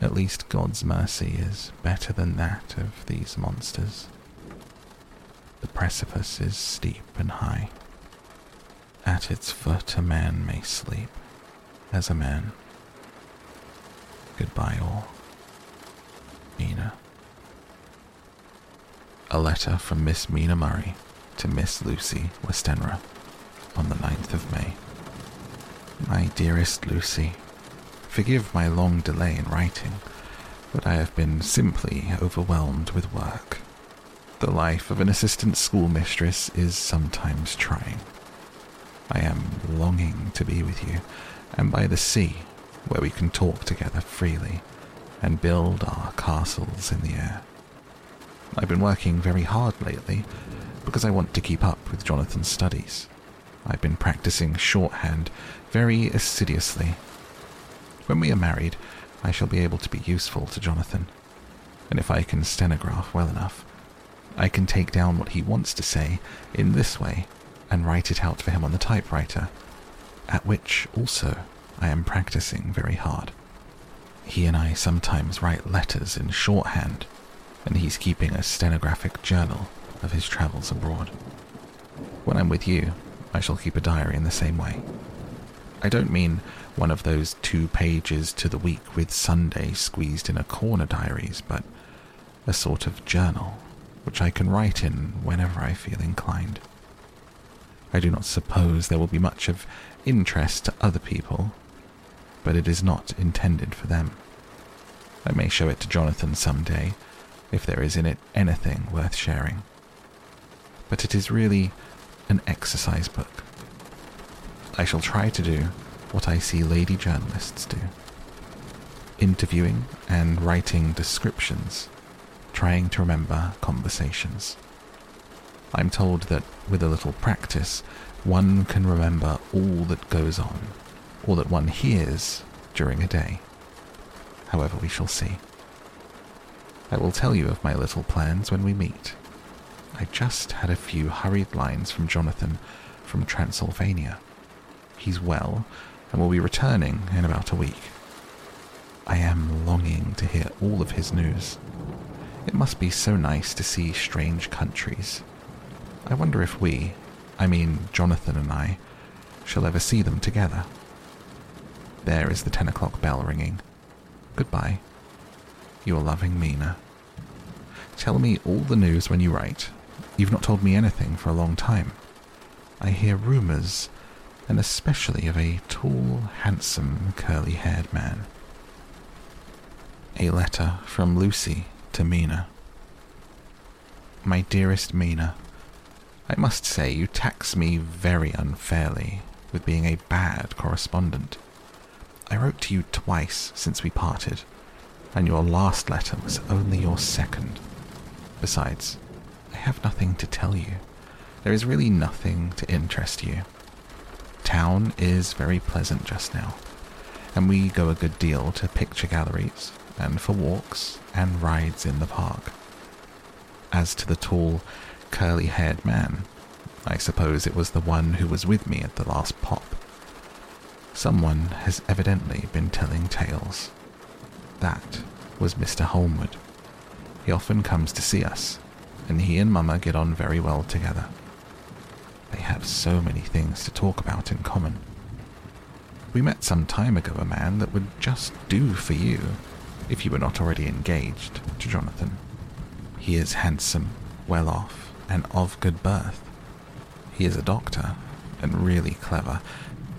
At least God's mercy is better than that of these monsters. The precipice is steep and high. At its foot a man may sleep, as a man. Goodbye all. Mina. A letter from Miss Mina Murray to Miss Lucy Westenra on the 9th of May. My dearest Lucy, Forgive my long delay in writing, but I have been simply overwhelmed with work. The life of an assistant schoolmistress is sometimes trying. I am longing to be with you and by the sea, where we can talk together freely and build our castles in the air. I've been working very hard lately because I want to keep up with Jonathan's studies. I've been practicing shorthand very assiduously. When we are married, I shall be able to be useful to Jonathan, and if I can stenograph well enough, I can take down what he wants to say in this way and write it out for him on the typewriter, at which also I am practicing very hard. He and I sometimes write letters in shorthand, and he's keeping a stenographic journal of his travels abroad. When I'm with you, I shall keep a diary in the same way. I don't mean one of those two pages to the week with Sunday squeezed in a corner diaries, but a sort of journal which I can write in whenever I feel inclined. I do not suppose there will be much of interest to other people, but it is not intended for them. I may show it to Jonathan some day, if there is in it anything worth sharing. But it is really an exercise book. I shall try to do what I see lady journalists do interviewing and writing descriptions, trying to remember conversations. I'm told that with a little practice, one can remember all that goes on, or that one hears during a day. However, we shall see. I will tell you of my little plans when we meet. I just had a few hurried lines from Jonathan from Transylvania. He's well and will be returning in about a week. I am longing to hear all of his news. It must be so nice to see strange countries. I wonder if we, I mean Jonathan and I, shall ever see them together. There is the ten o'clock bell ringing. Goodbye. Your loving Mina. Tell me all the news when you write. You've not told me anything for a long time. I hear rumours, and especially of a tall, handsome, curly haired man. A letter from Lucy to Mina. My dearest Mina, I must say you tax me very unfairly with being a bad correspondent. I wrote to you twice since we parted, and your last letter was only your second. Besides, I have nothing to tell you. There is really nothing to interest you. Town is very pleasant just now, and we go a good deal to picture galleries and for walks and rides in the park. As to the tall, curly haired man, I suppose it was the one who was with me at the last pop. Someone has evidently been telling tales. That was Mr. Holmwood. He often comes to see us, and he and Mamma get on very well together. They have so many things to talk about in common. We met some time ago a man that would just do for you, if you were not already engaged to Jonathan. He is handsome, well off, and of good birth. He is a doctor, and really clever.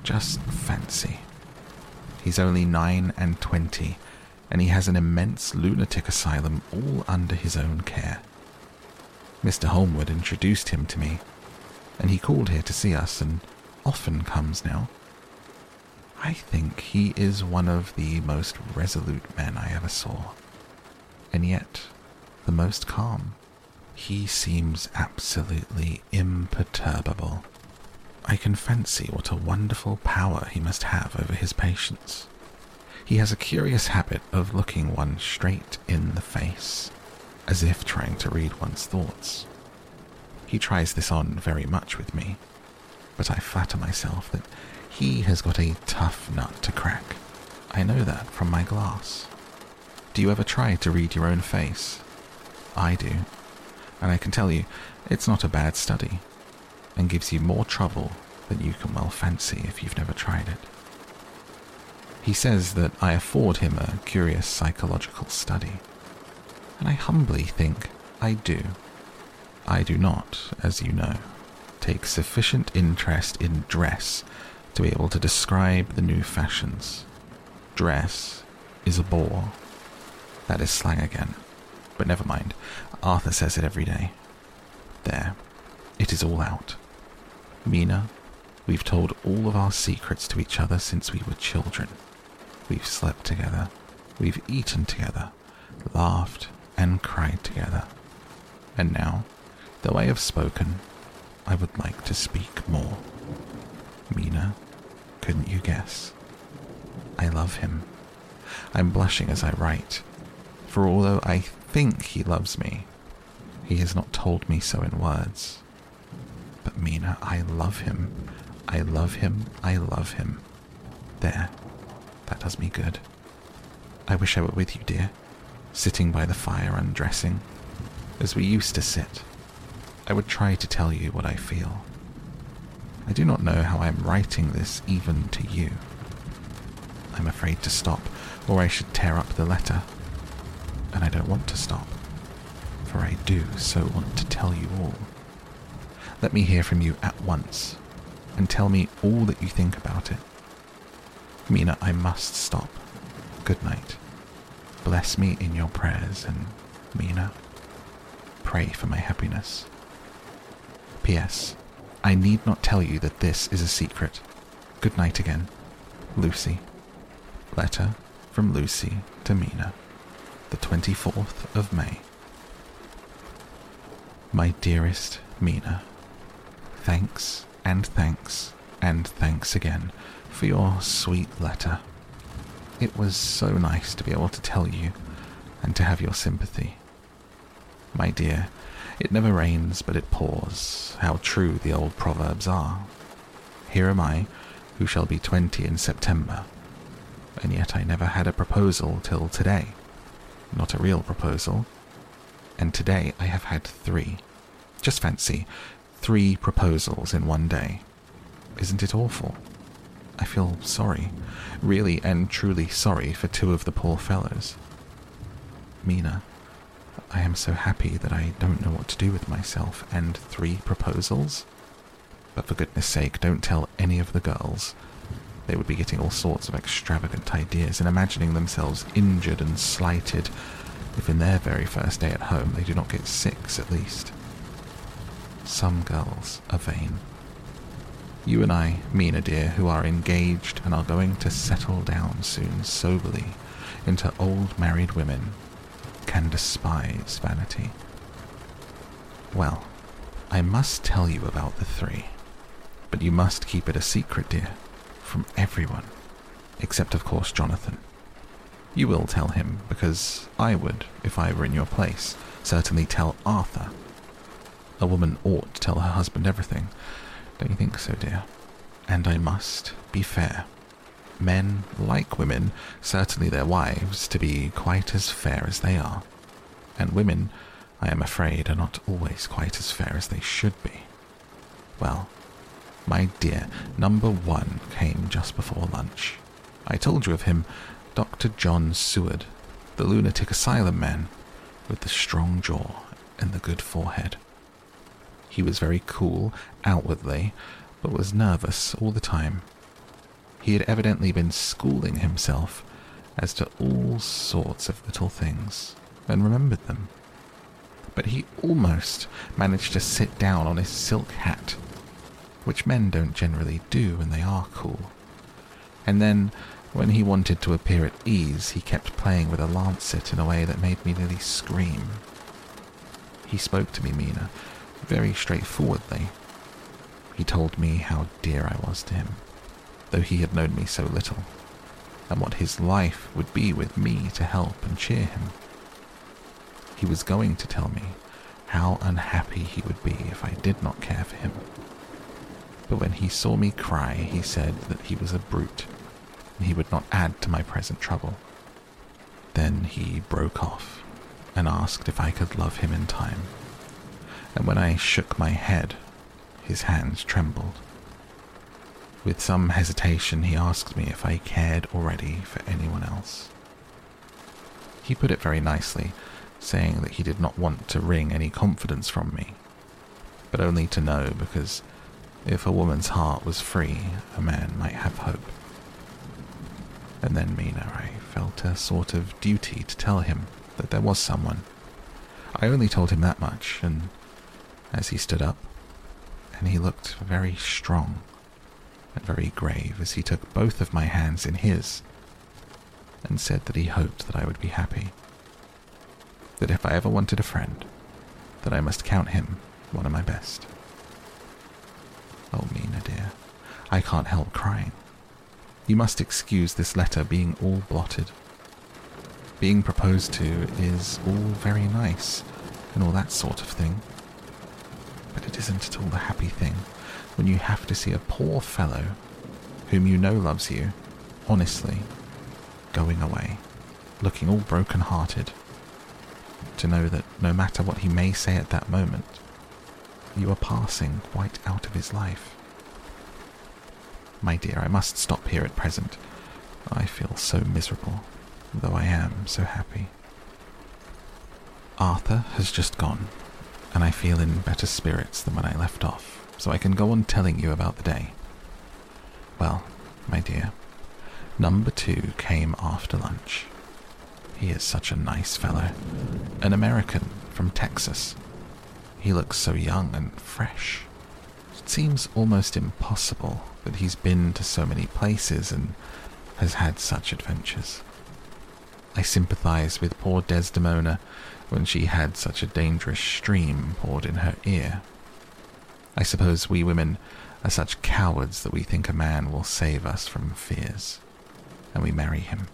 Just fancy. He's only nine and twenty, and he has an immense lunatic asylum all under his own care. Mr. Holmwood introduced him to me, and he called here to see us and often comes now. I think he is one of the most resolute men I ever saw, and yet the most calm. He seems absolutely imperturbable. I can fancy what a wonderful power he must have over his patients. He has a curious habit of looking one straight in the face, as if trying to read one's thoughts. He tries this on very much with me, but I flatter myself that he has got a tough nut to crack. I know that from my glass. Do you ever try to read your own face? I do, and I can tell you it's not a bad study, and gives you more trouble than you can well fancy if you've never tried it. He says that I afford him a curious psychological study, and I humbly think I do. I do not, as you know, take sufficient interest in dress to be able to describe the new fashions. dress is a bore. That is slang again. But never mind. Arthur says it every day. There. It is all out. Mina, we've told all of our secrets to each other since we were children. We've slept together. We've eaten together, laughed and cried together. And now, though I have spoken, I would like to speak more. Mina, couldn't you guess? I love him. I'm blushing as I write, for although I think he loves me, he has not told me so in words. Mina, I love him. I love him. I love him. There. That does me good. I wish I were with you, dear, sitting by the fire undressing, as we used to sit. I would try to tell you what I feel. I do not know how I am writing this even to you. I'm afraid to stop, or I should tear up the letter. And I don't want to stop, for I do so want to tell you all. Let me hear from you at once, and tell me all that you think about it. Mina, I must stop. Good night. Bless me in your prayers, and Mina, pray for my happiness. P.S. I need not tell you that this is a secret. Good night again. Lucy. Letter from Lucy to Mina, the 24th of May. My dearest Mina, thanks and thanks and thanks again for your sweet letter. It was so nice to be able to tell you and to have your sympathy. My dear, it never rains but it pours. How true the old proverbs are. Here am I, who shall be twenty in September, and yet I never had a proposal till today. Not a real proposal. And today I have had three. Just fancy, three proposals in one day. Isn't it awful? I feel sorry, really and truly sorry for two of the poor fellows. Mina, I am so happy that I don't know what to do with myself, and three proposals? But for goodness sake, don't tell any of the girls. They would be getting all sorts of extravagant ideas and imagining themselves injured and slighted if in their very first day at home they do not get six at least. Some girls are vain. You and I, Mina dear, who are engaged and are going to settle down soon soberly into old married women, can despise vanity. Well, I must tell you about the three, but you must keep it a secret, dear, from everyone, except, of course, Jonathan. You will tell him, because I would, if I were in your place, certainly tell Arthur. A woman ought to tell her husband everything, don't you think so, dear? And I must be fair. Men, like women, certainly their wives, to be quite as fair as they are. And women, I am afraid, are not always quite as fair as they should be. Well, my dear, number one came just before lunch. I told you of him, Dr. John Seward, the lunatic asylum man, with the strong jaw and the good forehead. He was very cool outwardly, but was nervous all the time. He had evidently been schooling himself as to all sorts of little things, and remembered them. But he almost managed to sit down on his silk hat, which men don't generally do when they are cool. And then, when he wanted to appear at ease, he kept playing with a lancet in a way that made me nearly scream. He spoke to me, Mina, very straightforwardly. He told me how dear I was to him, though he had known me so little, and what his life would be with me to help and cheer him. He was going to tell me how unhappy he would be if I did not care for him. But when he saw me cry, he said that he was a brute, and he would not add to my present trouble. Then he broke off and asked if I could love him in time and when I shook my head, his hands trembled. With some hesitation, he asked me if I cared already for anyone else. He put it very nicely, saying that he did not want to wring any confidence from me, but only to know because if a woman's heart was free, a man might have hope. And then, Mina, I felt a sort of duty to tell him that there was someone. I only told him that much, and as he stood up, and he looked very strong and very grave as he took both of my hands in his and said that he hoped that I would be happy. That if I ever wanted a friend, that I must count him one of my best. Oh, Mina dear, I can't help crying. You must excuse this letter being all blotted. Being proposed to is all very nice and all that sort of thing. But it isn't at all the happy thing when you have to see a poor fellow whom you know loves you, honestly, going away, looking all broken hearted, to know that no matter what he may say at that moment, you are passing quite out of his life. My dear, I must stop here at present. I feel so miserable, though I am so happy. Arthur has just gone, and I feel in better spirits than when I left off, so I can go on telling you about the day. Well, my dear, number two came after lunch. He is such a nice fellow, an American from Texas. He looks so young and fresh. It seems almost impossible that he's been to so many places and has had such adventures. I sympathize with poor Desdemona when she had such a dangerous stream poured in her ear. I suppose we women are such cowards that we think a man will save us from fears, and we marry him.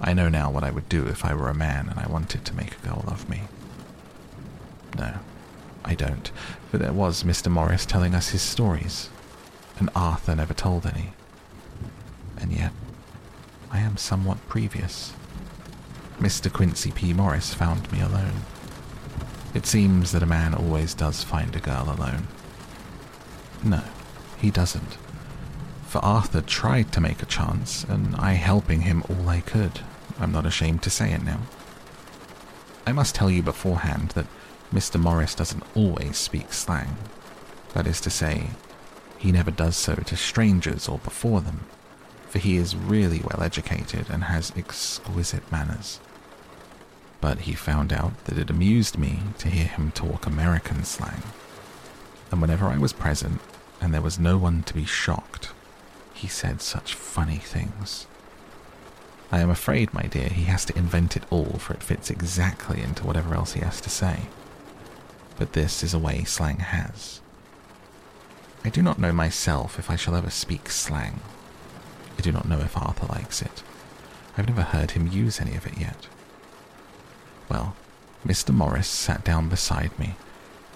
I know now what I would do if I were a man and I wanted to make a girl love me. No, I don't, for there was Mr. Morris telling us his stories, and Arthur never told any. And yet, I am somewhat previous. Mr. Quincy P. Morris found me alone. It seems that a man always does find a girl alone. No, he doesn't. For Arthur tried to make a chance, and I helping him all I could. I'm not ashamed to say it now. I must tell you beforehand that Mr. Morris doesn't always speak slang. That is to say, he never does so to strangers or before them, for he is really well educated and has exquisite manners. But he found out that it amused me to hear him talk American slang. And whenever I was present and there was no one to be shocked, he said such funny things. I am afraid, my dear, he has to invent it all, for it fits exactly into whatever else he has to say. But this is a way slang has. I do not know myself if I shall ever speak slang. I do not know if Arthur likes it. I've never heard him use any of it yet. Well, Mr. Morris sat down beside me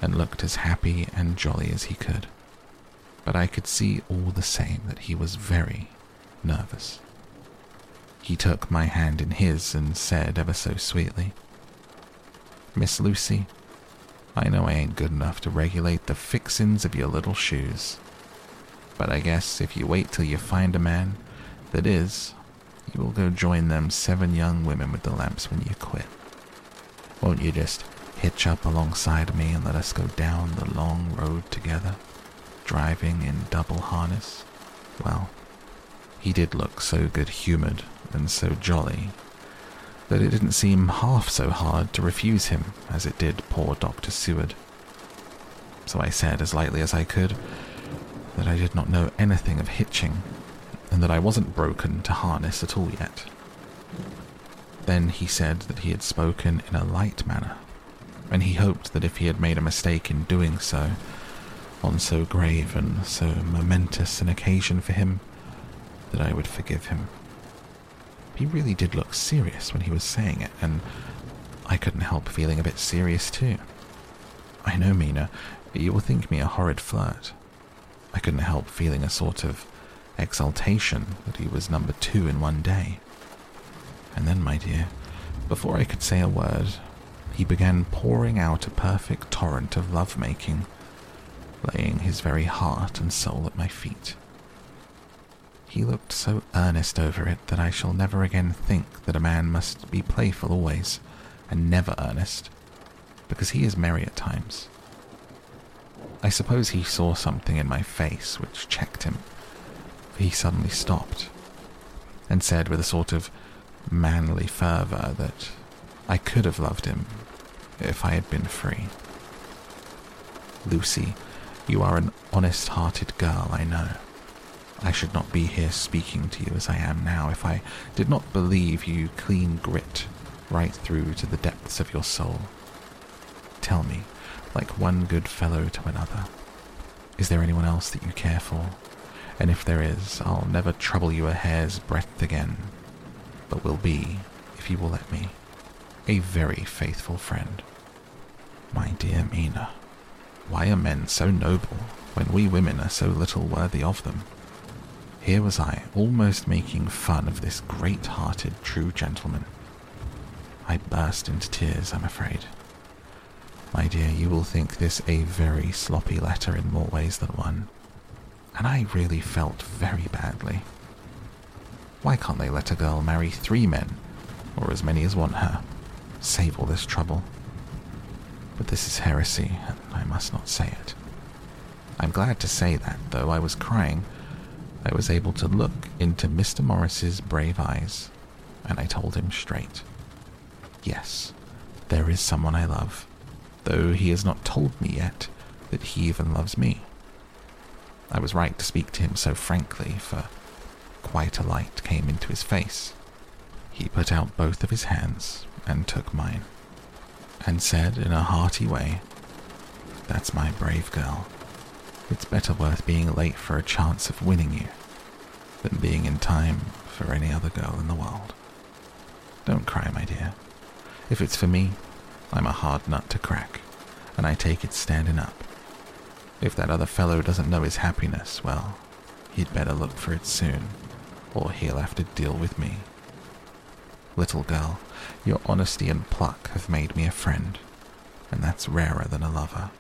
and looked as happy and jolly as he could. But I could see all the same that he was very nervous. He took my hand in his and said ever so sweetly, Miss Lucy, I know I ain't good enough to regulate the fixins of your little shoes. But I guess if you wait till you find a man that is, you will go join them seven young women with the lamps when you quit. Won't you just hitch up alongside me and let us go down the long road together, driving in double harness? Well, he did look so good humored and so jolly that it didn't seem half so hard to refuse him as it did poor Dr. Seward. So I said as lightly as I could that I did not know anything of hitching and that I wasn't broken to harness at all yet. Then he said that he had spoken in a light manner, and he hoped that if he had made a mistake in doing so, on so grave and so momentous an occasion for him, that I would forgive him. He really did look serious when he was saying it, and I couldn't help feeling a bit serious too. I know, Mina, you will think me a horrid flirt. I couldn't help feeling a sort of exultation that he was number two in one day. And then, my dear, before I could say a word, he began pouring out a perfect torrent of love-making, laying his very heart and soul at my feet. He looked so earnest over it that I shall never again think that a man must be playful always, and never earnest, because he is merry at times. I suppose he saw something in my face which checked him, for he suddenly stopped, and said with a sort of manly fervour that I could have loved him if I had been free. Lucy, you are an honest hearted girl, I know. I should not be here speaking to you as I am now if I did not believe you clean grit right through to the depths of your soul. Tell me, like one good fellow to another, is there anyone else that you care for? And if there is, I'll never trouble you a hair's breadth again, but will be, if you will let me, a very faithful friend. My dear Mina, why are men so noble when we women are so little worthy of them? Here was I, almost making fun of this great hearted, true gentleman. I burst into tears, I'm afraid. My dear, you will think this a very sloppy letter in more ways than one. And I really felt very badly. Why can't they let a girl marry three men, or as many as want her? Save all this trouble. But this is heresy, and I must not say it. I'm glad to say that, though I was crying, I was able to look into Mr. Morris's brave eyes, and I told him straight. Yes, there is someone I love, though he has not told me yet that he even loves me. I was right to speak to him so frankly, for quite a light came into his face. He put out both of his hands and took mine, and said in a hearty way, That's my brave girl. It's better worth being late for a chance of winning you than being in time for any other girl in the world. Don't cry, my dear. If it's for me, I'm a hard nut to crack, and I take it standing up. If that other fellow doesn't know his happiness, well, he'd better look for it soon, or he'll have to deal with me. Little girl, your honesty and pluck have made me a friend, and that's rarer than a lover.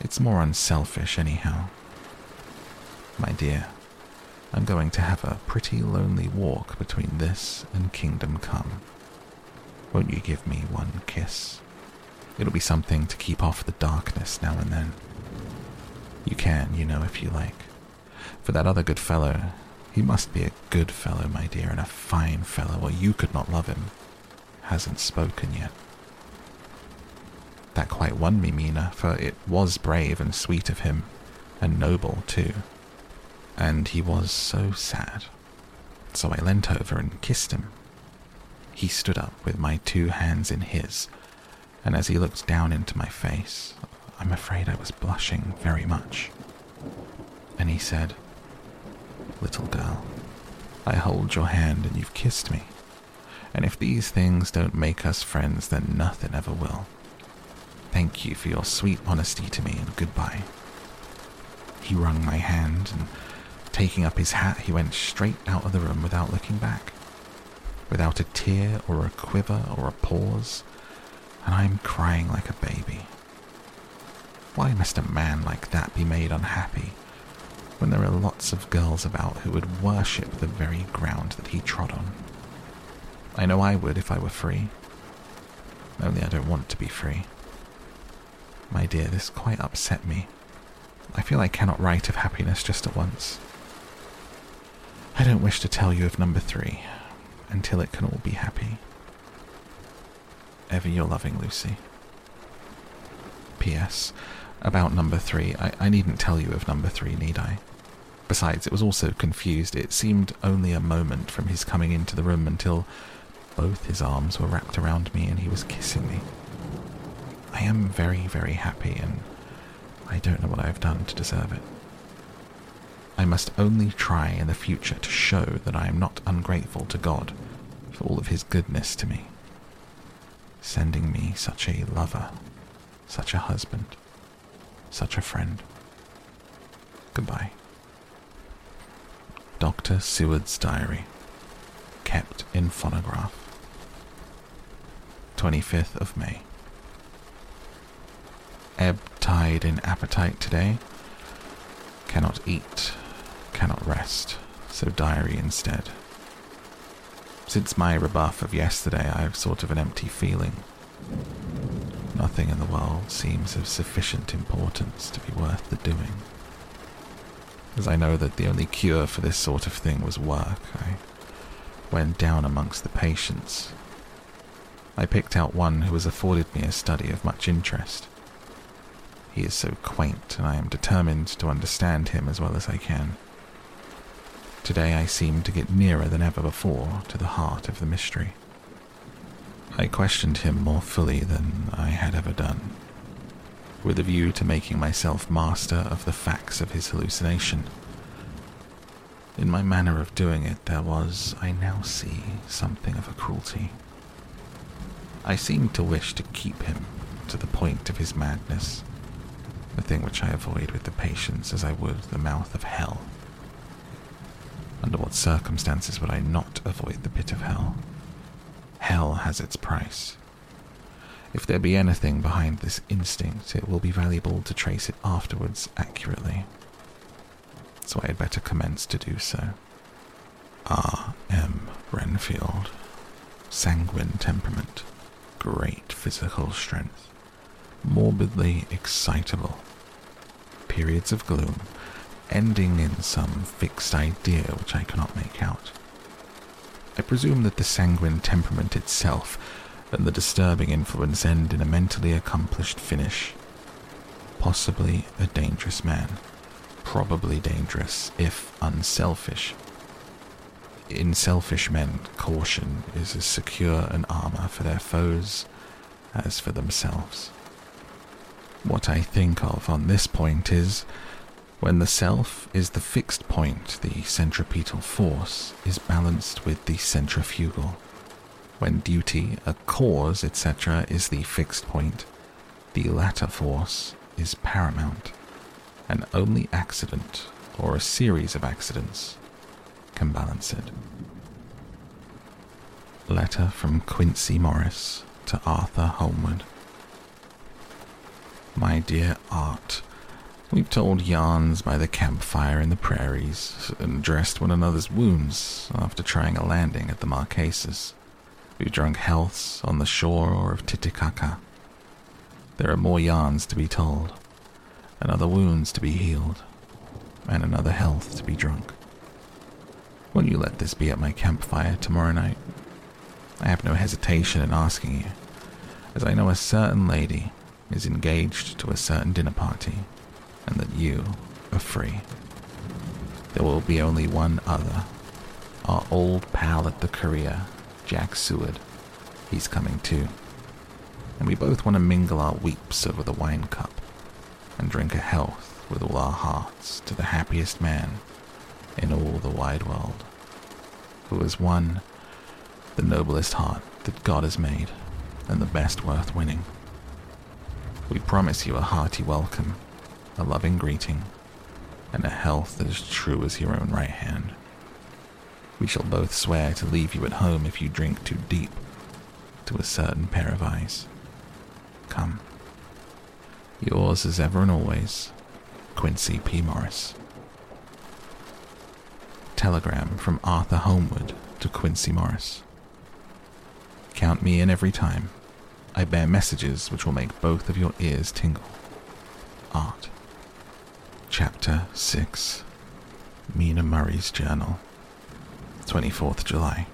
It's more unselfish, anyhow. My dear, I'm going to have a pretty lonely walk between this and Kingdom Come. Won't you give me one kiss? It'll be something to keep off the darkness now and then. You can, you know, if you like. For that other good fellow, he must be a good fellow, my dear, and a fine fellow, or you could not love him. Hasn't spoken yet. That quite won me, Mina, for it was brave and sweet of him, and noble too. And he was so sad. So I leant over and kissed him. He stood up with my two hands in his, and as he looked down into my face, I'm afraid I was blushing very much. And he said, Little girl, I hold your hand and you've kissed me. And if these things don't make us friends, then nothing ever will. Thank you for your sweet honesty to me, and goodbye. He wrung my hand, and taking up his hat, he went straight out of the room without looking back. Without a tear or a quiver or a pause, and I'm crying like a baby. Why must a man like that be made unhappy when there are lots of girls about who would worship the very ground that he trod on? I know I would if I were free. Only I don't want to be free. My dear, this quite upset me. I feel I cannot write of happiness just at once. I don't wish to tell you of number three until it can all be happy. Ever your loving Lucy. P.S. About number three, I, I needn't tell you of number three, need I? Besides, it was also confused. It seemed only a moment from his coming into the room until both his arms were wrapped around me and he was kissing me. I am very, very happy, and I don't know what I have done to deserve it. I must only try in the future to show that I am not ungrateful to God for all of his goodness to me, sending me such a lover, such a husband, such a friend. Goodbye. Dr. Seward's Diary, kept in phonograph. 25th of May ebb tide in appetite today. Cannot eat, cannot rest, so diary instead. Since my rebuff of yesterday, I have sort of an empty feeling. Nothing in the world seems of sufficient importance to be worth the doing. As I know that the only cure for this sort of thing was work, I went down amongst the patients. I picked out one who has afforded me a study of much interest. He is so quaint, and I am determined to understand him as well as I can. Today I seem to get nearer than ever before to the heart of the mystery. I questioned him more fully than I had ever done, with a view to making myself master of the facts of his hallucination. In my manner of doing it, there was, I now see, something of a cruelty. I seemed to wish to keep him to the point of his madness, a thing which I avoid with the patients as I would the mouth of hell. Under what circumstances would I not avoid the pit of hell? Hell has its price. If there be anything behind this instinct, it will be valuable to trace it afterwards accurately so I had better commence to do so. R. M. Renfield. Sanguine temperament, great physical strength, morbidly excitable, periods of gloom, ending in some fixed idea which I cannot make out. I presume that the sanguine temperament itself and the disturbing influence end in a mentally accomplished finish. Possibly a dangerous man probably dangerous if unselfish. In selfish men, caution is as secure an armor for their foes as for themselves. What I think of on this point is when the self is the fixed point, the centripetal force is balanced with the centrifugal. When duty, a cause, etc., is the fixed point, the latter force is paramount and only accident or a series of accidents can balance it. Letter from Quincey Morris to Arthur Holmwood. My dear Art, we've told yarns by the campfire in the prairies and dressed one another's wounds after trying a landing at the Marquesas. We've drunk healths on the shore of Titicaca. There are more yarns to be told and other wounds to be healed, and another health to be drunk. Will you let this be at my campfire tomorrow night? I have no hesitation in asking you, as I know a certain lady is engaged to a certain dinner party, and that you are free. There will be only one other, our old pal at the Korea, Jack Seward. He's coming too. And we both want to mingle our weeps over the wine cup and drink a health with all our hearts to the happiest man in all the wide world, who has won the noblest heart that God has made and the best worth winning. We promise you a hearty welcome, a loving greeting, and a health as true as your own right hand. We shall both swear to leave you at home if you drink too deep to a certain pair of eyes. Come. Yours as ever and always, Quincey P. Morris. Telegram from Arthur Holmwood to Quincey Morris. Count me in every time. I bear messages which will make both of your ears tingle. Art. Chapter 6 Mina Murray's Journal. 24th July.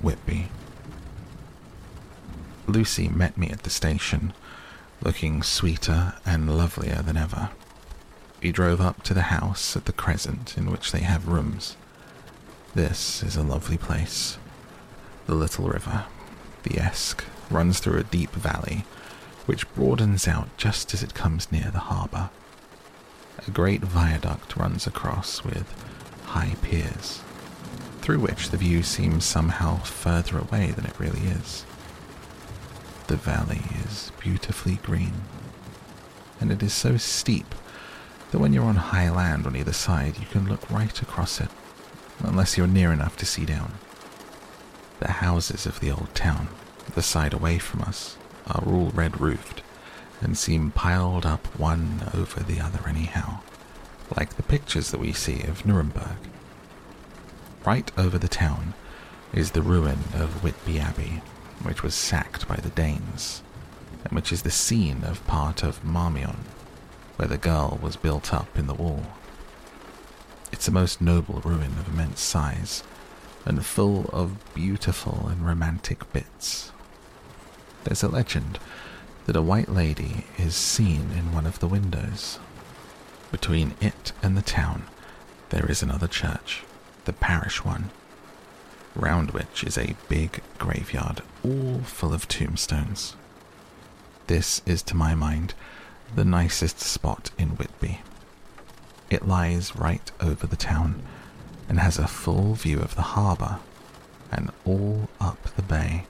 Whitby. Lucy met me at the station looking sweeter and lovelier than ever. We drove up to the house at the Crescent in which they have rooms. This is a lovely place. The little river, the Esk, runs through a deep valley which broadens out just as it comes near the harbour. A great viaduct runs across with high piers, through which the view seems somehow further away than it really is. The valley is beautifully green, and it is so steep that when you're on high land on either side, you can look right across it, unless you're near enough to see down. The houses of the old town, the side away from us, are all red roofed and seem piled up one over the other anyhow, like the pictures that we see of Nuremberg. Right over the town is the ruin of Whitby Abbey, which was sacked by the Danes, and which is the scene of part of Marmion, where the girl was built up in the wall. It's a most noble ruin of immense size, and full of beautiful and romantic bits. There's a legend that a white lady is seen in one of the windows. Between it and the town, there is another church, the parish one, round which is a big graveyard, all full of tombstones. This is, to my mind, the nicest spot in Whitby. It lies right over the town and has a full view of the harbour and all up the bay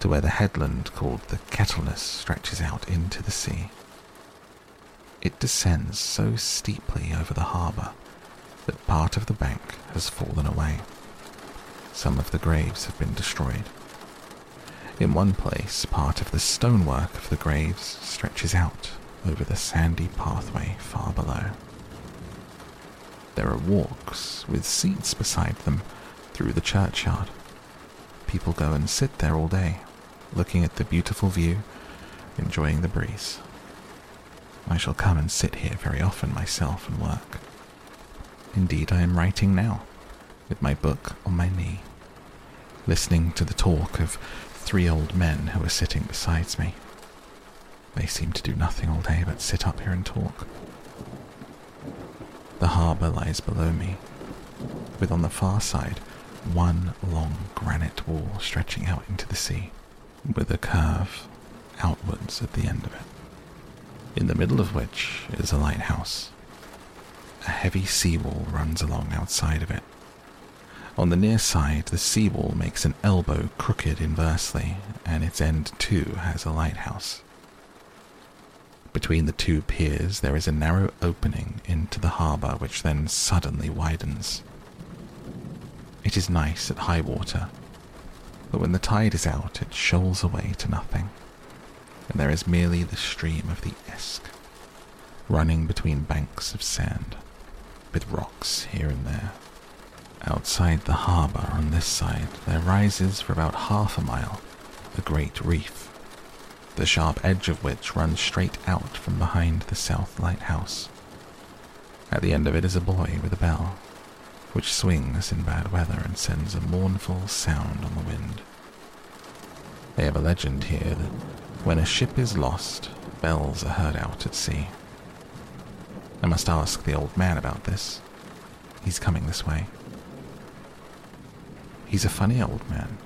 to where the headland called the Kettleness stretches out into the sea. It descends so steeply over the harbour that part of the bank has fallen away. Some of the graves have been destroyed. In one place, part of the stonework of the graves stretches out over the sandy pathway far below. There are walks with seats beside them through the churchyard. People go and sit there all day, looking at the beautiful view, enjoying the breeze. I shall come and sit here very often myself and work. Indeed, I am writing now, with my book on my knee, listening to the talk of three old men who are sitting beside me. They seem to do nothing all day but sit up here and talk. The harbour lies below me, with on the far side one long granite wall stretching out into the sea, with a curve outwards at the end of it, in the middle of which is a lighthouse. A heavy seawall runs along outside of it. On the near side, the seawall makes an elbow crooked inversely, and its end too has a lighthouse. Between the two piers, there is a narrow opening into the harbour which then suddenly widens. It is nice at high water, but when the tide is out, it shoals away to nothing, and there is merely the stream of the Esk, running between banks of sand, with rocks here and there. Outside the harbour on this side, there rises for about half a mile a great reef the sharp edge of which runs straight out from behind the south lighthouse. At the end of it is a buoy with a bell, which swings in bad weather and sends a mournful sound on the wind. They have a legend here that when a ship is lost, bells are heard out at sea. I must ask the old man about this. He's coming this way. He's a funny old man.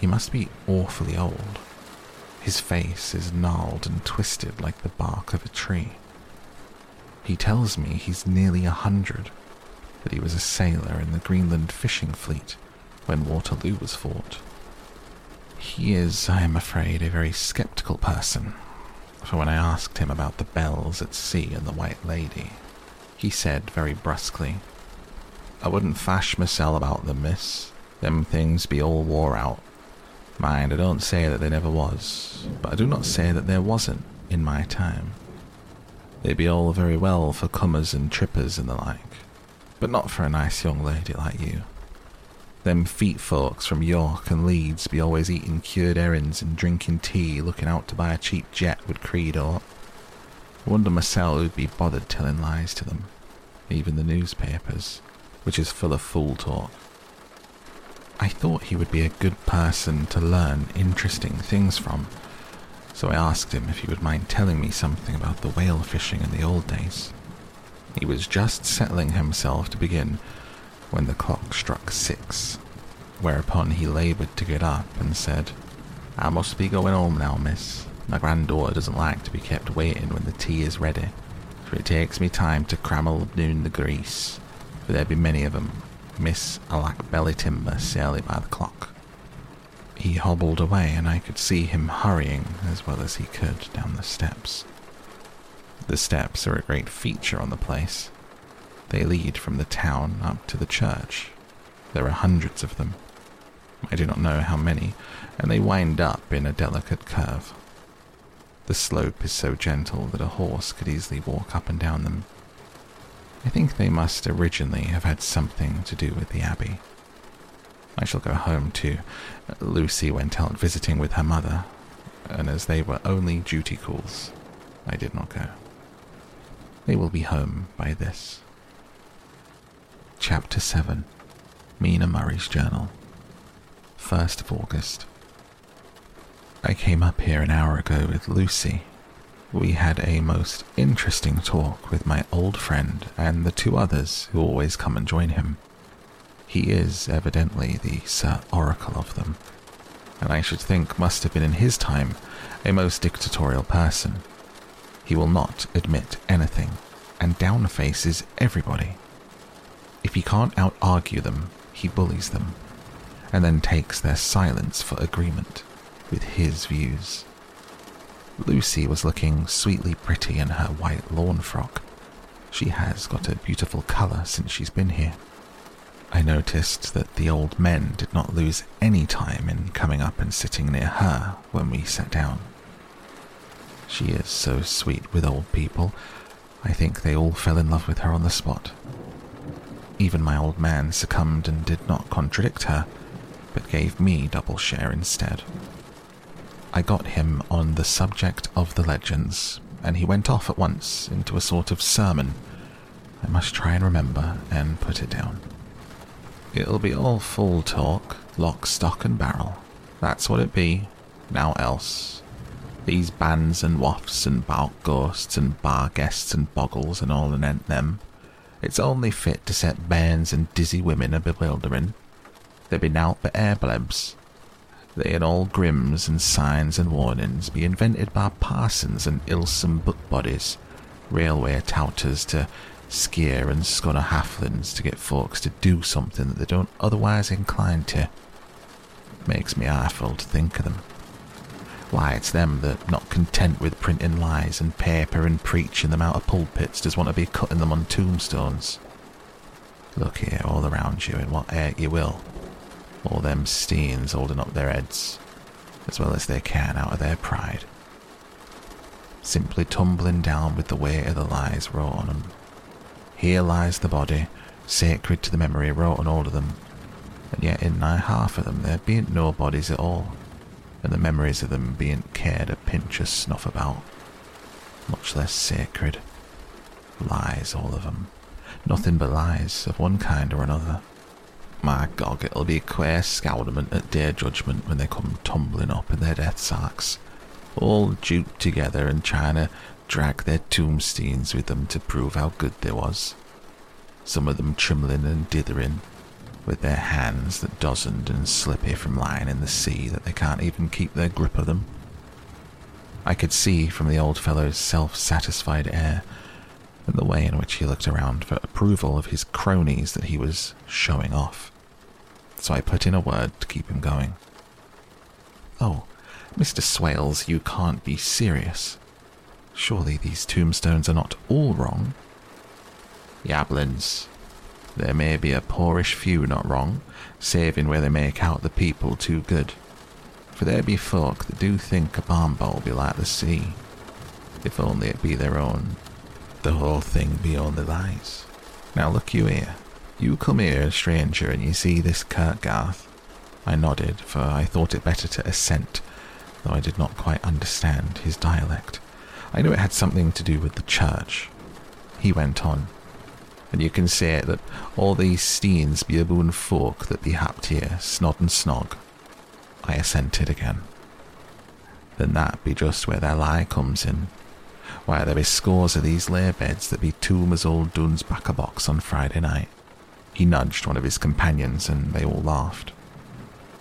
He must be awfully old. His face is gnarled and twisted like the bark of a tree. He tells me he's nearly a hundred, that he was a sailor in the Greenland fishing fleet when Waterloo was fought. He is, I am afraid, a very sceptical person, for when I asked him about the bells at sea and the White Lady, he said very brusquely, I wouldn't fash mysel about them, miss. Them things be all wore out. Mind, I don't say that there never was, but I do not say that there wasn't in my time. They be all very well for comers and trippers and the like, but not for a nice young lady like you. Them feet folks from York and Leeds be always eating cured herrings and drinking tea, looking out to buy a cheap jet with Creed or. I wonder myself who'd be bothered telling lies to them, even the newspapers, which is full of fool talk. I thought he would be a good person to learn interesting things from, so I asked him if he would mind telling me something about the whale fishing in the old days. He was just settling himself to begin when the clock struck six, whereupon he laboured to get up and said, I must be going home now, miss. My granddaughter doesn't like to be kept waiting when the tea is ready, for it takes me time to crammel doon the grease, for there be many of 'em Miss Alack Belly Timber sailed by the clock. He hobbled away, and I could see him hurrying as well as he could down the steps. The steps are a great feature on the place. They lead from the town up to the church. There are hundreds of them. I do not know how many, and they wind up in a delicate curve. The slope is so gentle that a horse could easily walk up and down them. I think they must originally have had something to do with the Abbey. I shall go home too. Lucy went out visiting with her mother, and as they were only duty calls, I did not go. They will be home by this. Chapter 7 Mina Murray's Journal 1st of August. I came up here an hour ago with Lucy. We had a most interesting talk with my old friend and the two others who always come and join him. He is evidently the Sir Oracle of them, and I should think must have been in his time a most dictatorial person. He will not admit anything and downfaces everybody. If he can't out argue them, he bullies them, and then takes their silence for agreement with his views. Lucy was looking sweetly pretty in her white lawn frock. She has got a beautiful colour since she's been here. I noticed that the old men did not lose any time in coming up and sitting near her when we sat down. She is so sweet with old people, I think they all fell in love with her on the spot. Even my old man succumbed and did not contradict her, but gave me double share instead. I got him on the subject of the legends, and he went off at once into a sort of sermon. I must try and remember and put it down. It'll be all full talk, lock, stock, and barrel. That's what it be. Now else. These bands and wafts and bark ghosts and barguests and bogles and all anent them it's only fit to set bairns and dizzy women a bewildering. They be nowt but air blebs. They and all grims and signs and warnings be invented by parsons and ilsome book bodies, railway touters to scare and scunner halflings to get folks to do something that they don't otherwise incline to. Makes me awful to think of them. Why, it's them that, not content with printing lies and paper and preaching them out of pulpits, does want to be cutting them on tombstones. Look here, all around you, in what air you will. All them steens holding up their heads, as well as they can out of their pride. Simply tumbling down with the weight of the lies wrought on them. Here lies the body, sacred to the memory wrought on all of them, and yet in nigh half of them there bean't no bodies at all and the memories of them being cared a pinch of snuff about. Much less sacred. Lies, all of them. Nothing but lies, of one kind or another. My God, it'll be a queer scowdament at Day Judgment when they come tumbling up in their death sacks, all duped together and trying to drag their tombstones with them to prove how good they was. Some of them trembling and dithering, with their hands that dozened and slippy from lying in the sea that they can't even keep their grip of them. I could see from the old fellow's self satisfied air and the way in which he looked around for approval of his cronies that he was showing off. So I put in a word to keep him going. Oh, Mr. Swales, you can't be serious. Surely these tombstones are not all wrong. Yablins, there may be a poorish few not wrong, saving where they make out the people too good. For there be folk that do think a barn bowl be like the sea. If only it be their own. The whole thing be only lies. Now look you here. You come here, a stranger, and you see this Kirkgarth. I nodded, for I thought it better to assent, though I did not quite understand his dialect. I knew it had something to do with the church. He went on and you can say that all these steens be aboon folk that be happed here, snod and snog. I assented again. Then that be just where their lie comes in. Why, there be scores of these lay beds that be tomb as old Dunn's back box on Friday night. He nudged one of his companions, and they all laughed.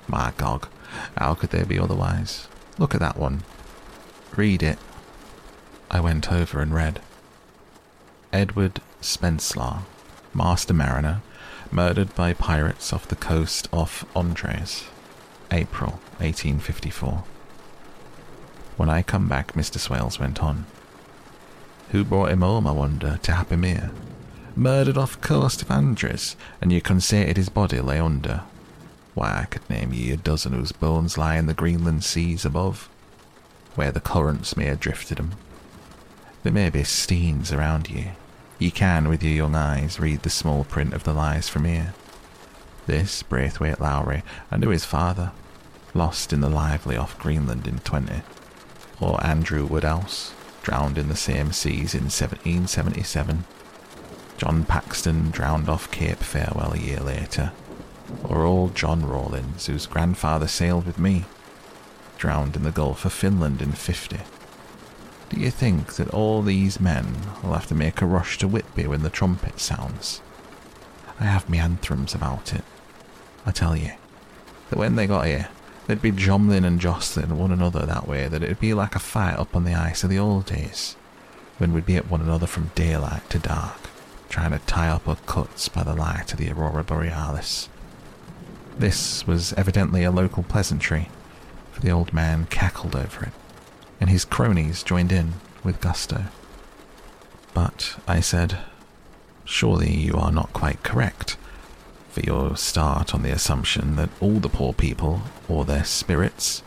My gog, how could they be otherwise? Look at that one. Read it. I went over and read. Edward Spenslaw, master mariner, murdered by pirates off the coast of Andres, April 1854. When I come back, Mr. Swales went on. Who brought him home, I wonder, to Happy Mere? Murdered off coast of Andres, and you considered his body lay under. Why, I could name ye a dozen whose bones lie in the Greenland seas above, where the currents may have drifted 'em. There may be steens around ye, you can, with your young eyes, read the small print of the lies from here. This Braithwaite Lowrey, I knew his father, lost in the lively off Greenland in 20, or Andrew Woodhouse, drowned in the same seas in 1777, John Paxton drowned off Cape Farewell a year later, or old John Rawlins, whose grandfather sailed with me, drowned in the Gulf of Finland in 50. Do you think that all these men will have to make a rush to Whitby when the trumpet sounds? I have me anthems about it. I tell you, that when they got here, they'd be jumbling and jostling one another that way that it'd be like a fight up on the ice of the old days, when we'd be at one another from daylight to dark, trying to tie up our cuts by the light of the aurora borealis. This was evidently a local pleasantry, for the old man cackled over it, and his cronies joined in with gusto. But I said, Surely you are not quite correct, for your start on the assumption that all the poor people, or their spirits,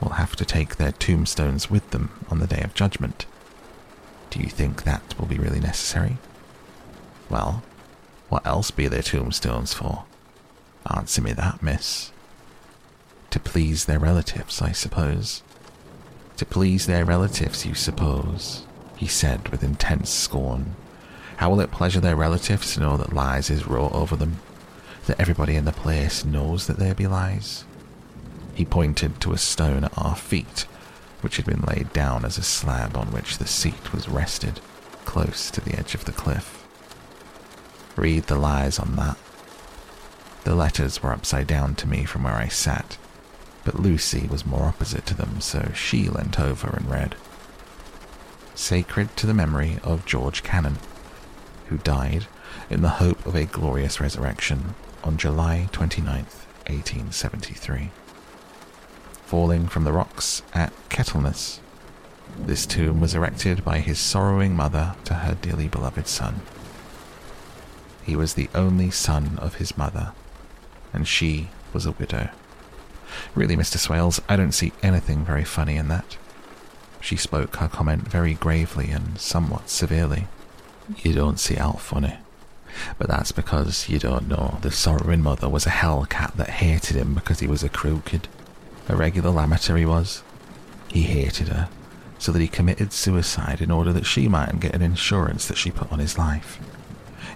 will have to take their tombstones with them on the day of judgment. Do you think that will be really necessary? Well, what else be their tombstones for? Answer me that, miss. To please their relatives, I suppose. To please their relatives, you suppose, he said with intense scorn. How will it pleasure their relatives to know that lies is wrought over them? That everybody in the place knows that there be lies? He pointed to a stone at our feet, which had been laid down as a slab on which the seat was rested, close to the edge of the cliff. Read the lies on that. The letters were upside down to me from where I sat, but Lucy was more opposite to them, so she leant over and read. Sacred to the memory of George Cannon, who died in the hope of a glorious resurrection on July 29th, 1873. Falling from the rocks at Kettleness, this tomb was erected by his sorrowing mother to her dearly beloved son. He was the only son of his mother, and she was a widow. Really, Mr. Swales, I don't see anything very funny in that. She spoke her comment very gravely and somewhat severely. You don't see out funny. But that's because you don't know the sorrowing mother was a hell cat that hated him because he was a crooked. A regular amateur he was. He hated her, so that he committed suicide in order that she mightn't get an insurance that she put on his life.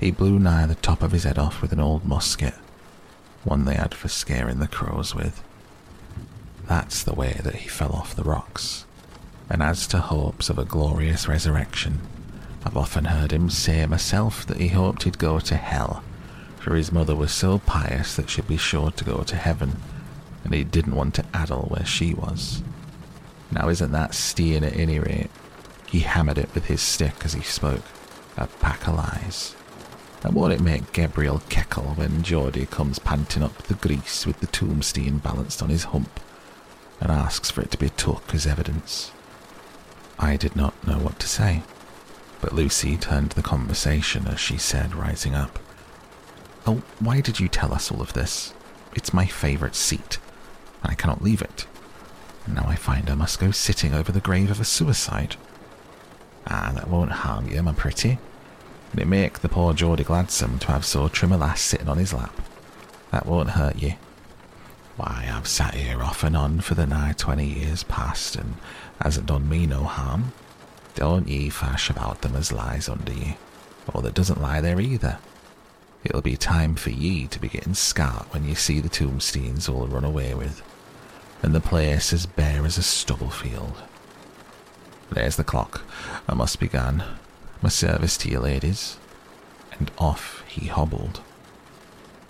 He blew nigh the top of his head off with an old musket, one they had for scaring the crows with. That's the way that he fell off the rocks. And as to hopes of a glorious resurrection, I've often heard him say myself that he hoped he'd go to hell, for his mother was so pious that she'd be sure to go to heaven, and he didn't want to addle where she was. Now isn't that steering at any rate? He hammered it with his stick as he spoke. A pack of lies. And won't it make Gabriel keckle when Geordie comes panting up the grease with the tombstone balanced on his hump and asks for it to be took as evidence? I did not know what to say, but Lucy turned the conversation as she said, rising up, Oh, why did you tell us all of this? It's my favourite seat, and I cannot leave it. And now I find I must go sitting over the grave of a suicide. Ah, that won't harm you, my pretty. And it make the poor Geordie gladsome to have so trim a lass sitting on his lap. That won't hurt you. Why, I've sat here off and on for the nigh twenty years past, and hasn't done me no harm. Don't ye fash about them as lies under ye, or that doesn't lie there either. It'll be time for ye to be getting scart when ye see the tombstones all run away with, and the place as bare as a stubble field. There's the clock. I must be gone. My service to you, ladies. And off he hobbled.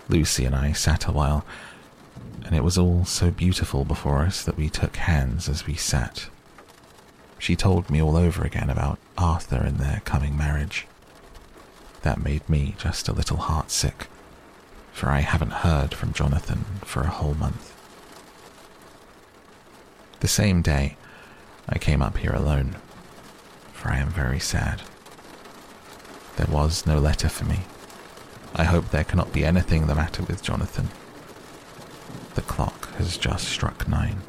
Lucy and I sat a while, and it was all so beautiful before us that we took hands as we sat. She told me all over again about Arthur and their coming marriage. That made me just a little heartsick, for I haven't heard from Jonathan for a whole month. The same day, I came up here alone, for I am very sad. There was no letter for me. I hope there cannot be anything the matter with Jonathan. The clock has just struck nine.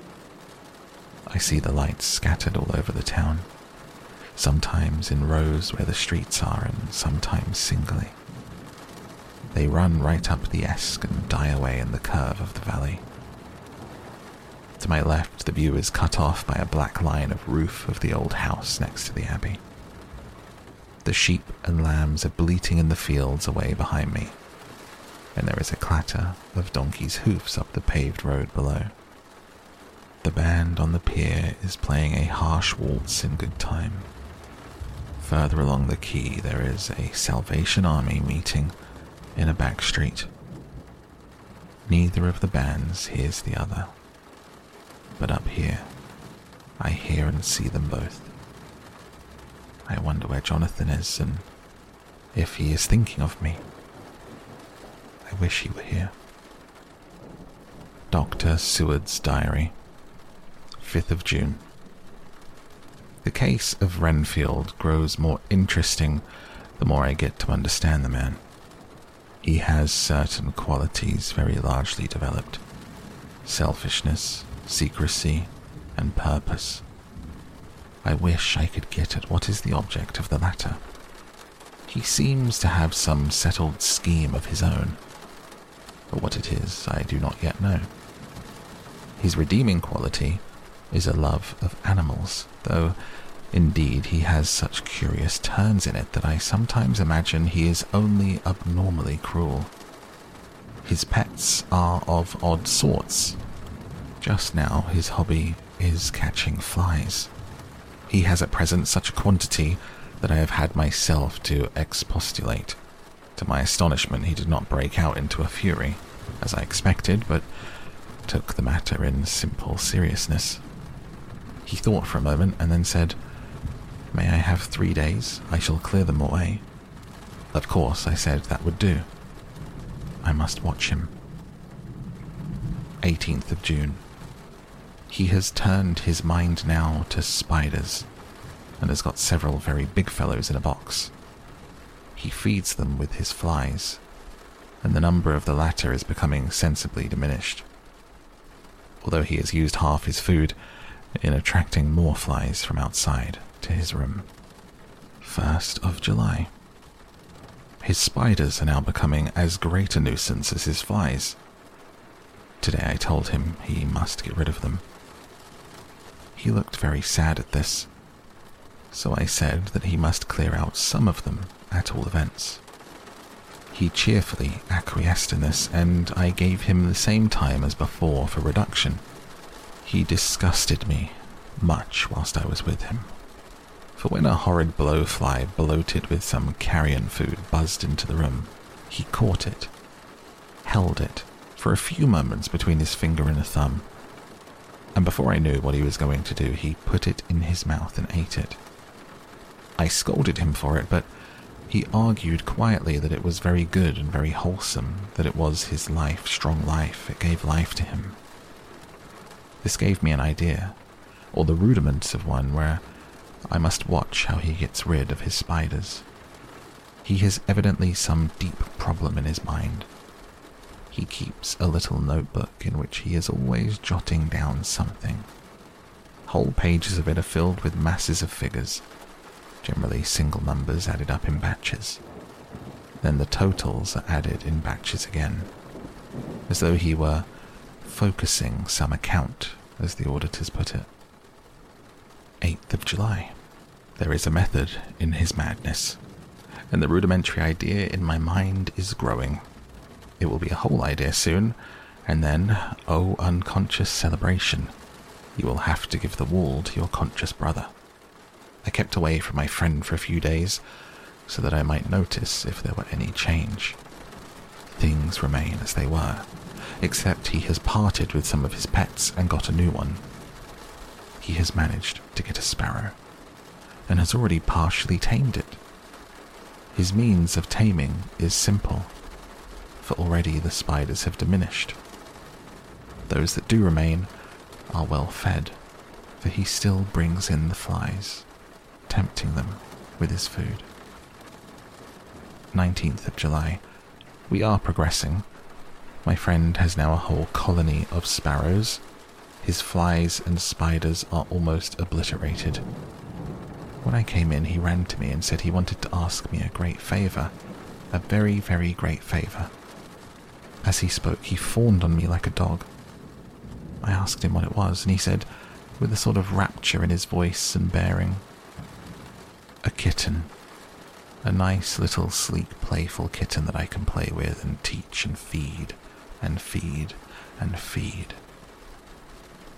I see the lights scattered all over the town, sometimes in rows where the streets are, and sometimes singly. They run right up the Esk and die away in the curve of the valley. To my left, the view is cut off by a black line of roof of the old house next to the abbey. The sheep and lambs are bleating in the fields away behind me. And there is a clatter of donkeys' hoofs up the paved road below. The band on the pier is playing a harsh waltz in good time. Further along the quay, there is a Salvation Army meeting in a back street. Neither of the bands hears the other. But up here, I hear and see them both. I wonder where Jonathan is and if he is thinking of me. I wish he were here. Dr. Seward's Diary, 5th of June. The case of Renfield grows more interesting the more I get to understand the man. He has certain qualities very largely developed selfishness, secrecy, and purpose. I wish I could get at what is the object of the latter. He seems to have some settled scheme of his own, but what it is I do not yet know. His redeeming quality is a love of animals, though indeed he has such curious turns in it that I sometimes imagine he is only abnormally cruel. His pets are of odd sorts. Just now his hobby is catching flies. He has at present such a quantity that I have had myself to expostulate. To my astonishment, he did not break out into a fury, as I expected, but took the matter in simple seriousness. He thought for a moment and then said, May I have three days? I shall clear them away. Of course, I said that would do. I must watch him. 18th of June. He has turned his mind now to spiders, and has got several very big fellows in a box. He feeds them with his flies, and the number of the latter is becoming sensibly diminished. Although he has used half his food in attracting more flies from outside to his room. 1st of July. His spiders are now becoming as great a nuisance as his flies. Today I told him he must get rid of them. He looked very sad at this, so I said that he must clear out some of them at all events. He cheerfully acquiesced in this, and I gave him the same time as before for reduction. He disgusted me much whilst I was with him. For when a horrid blowfly bloated with some carrion food buzzed into the room, he caught it, held it for a few moments between his finger and a thumb, and before I knew what he was going to do, he put it in his mouth and ate it. I scolded him for it, but he argued quietly that it was very good and very wholesome, that it was his life, strong life, it gave life to him. This gave me an idea, or the rudiments of one, where I must watch how he gets rid of his spiders. He has evidently some deep problem in his mind, he keeps a little notebook in which he is always jotting down something. Whole pages of it are filled with masses of figures, generally single numbers added up in batches. Then the totals are added in batches again, as though he were focusing some account, as the auditors put it. 8th of July. There is a method in his madness, and the rudimentary idea in my mind is growing. It will be a whole idea soon, and then, oh unconscious cerebration, you will have to give the wall to your conscious brother. I kept away from my friend for a few days so that I might notice if there were any change. Things remain as they were, except he has parted with some of his pets and got a new one. He has managed to get a sparrow, and has already partially tamed it. His means of taming is simple for already the spiders have diminished. Those that do remain are well fed, for he still brings in the flies, tempting them with his food. 19th of July. We are progressing. My friend has now a whole colony of sparrows. His flies and spiders are almost obliterated. When I came in, he ran to me and said he wanted to ask me a great favour. A very, very great favour. As he spoke, he fawned on me like a dog. I asked him what it was, and he said, with a sort of rapture in his voice and bearing, A kitten. A nice little sleek, playful kitten that I can play with and teach and feed and feed and feed.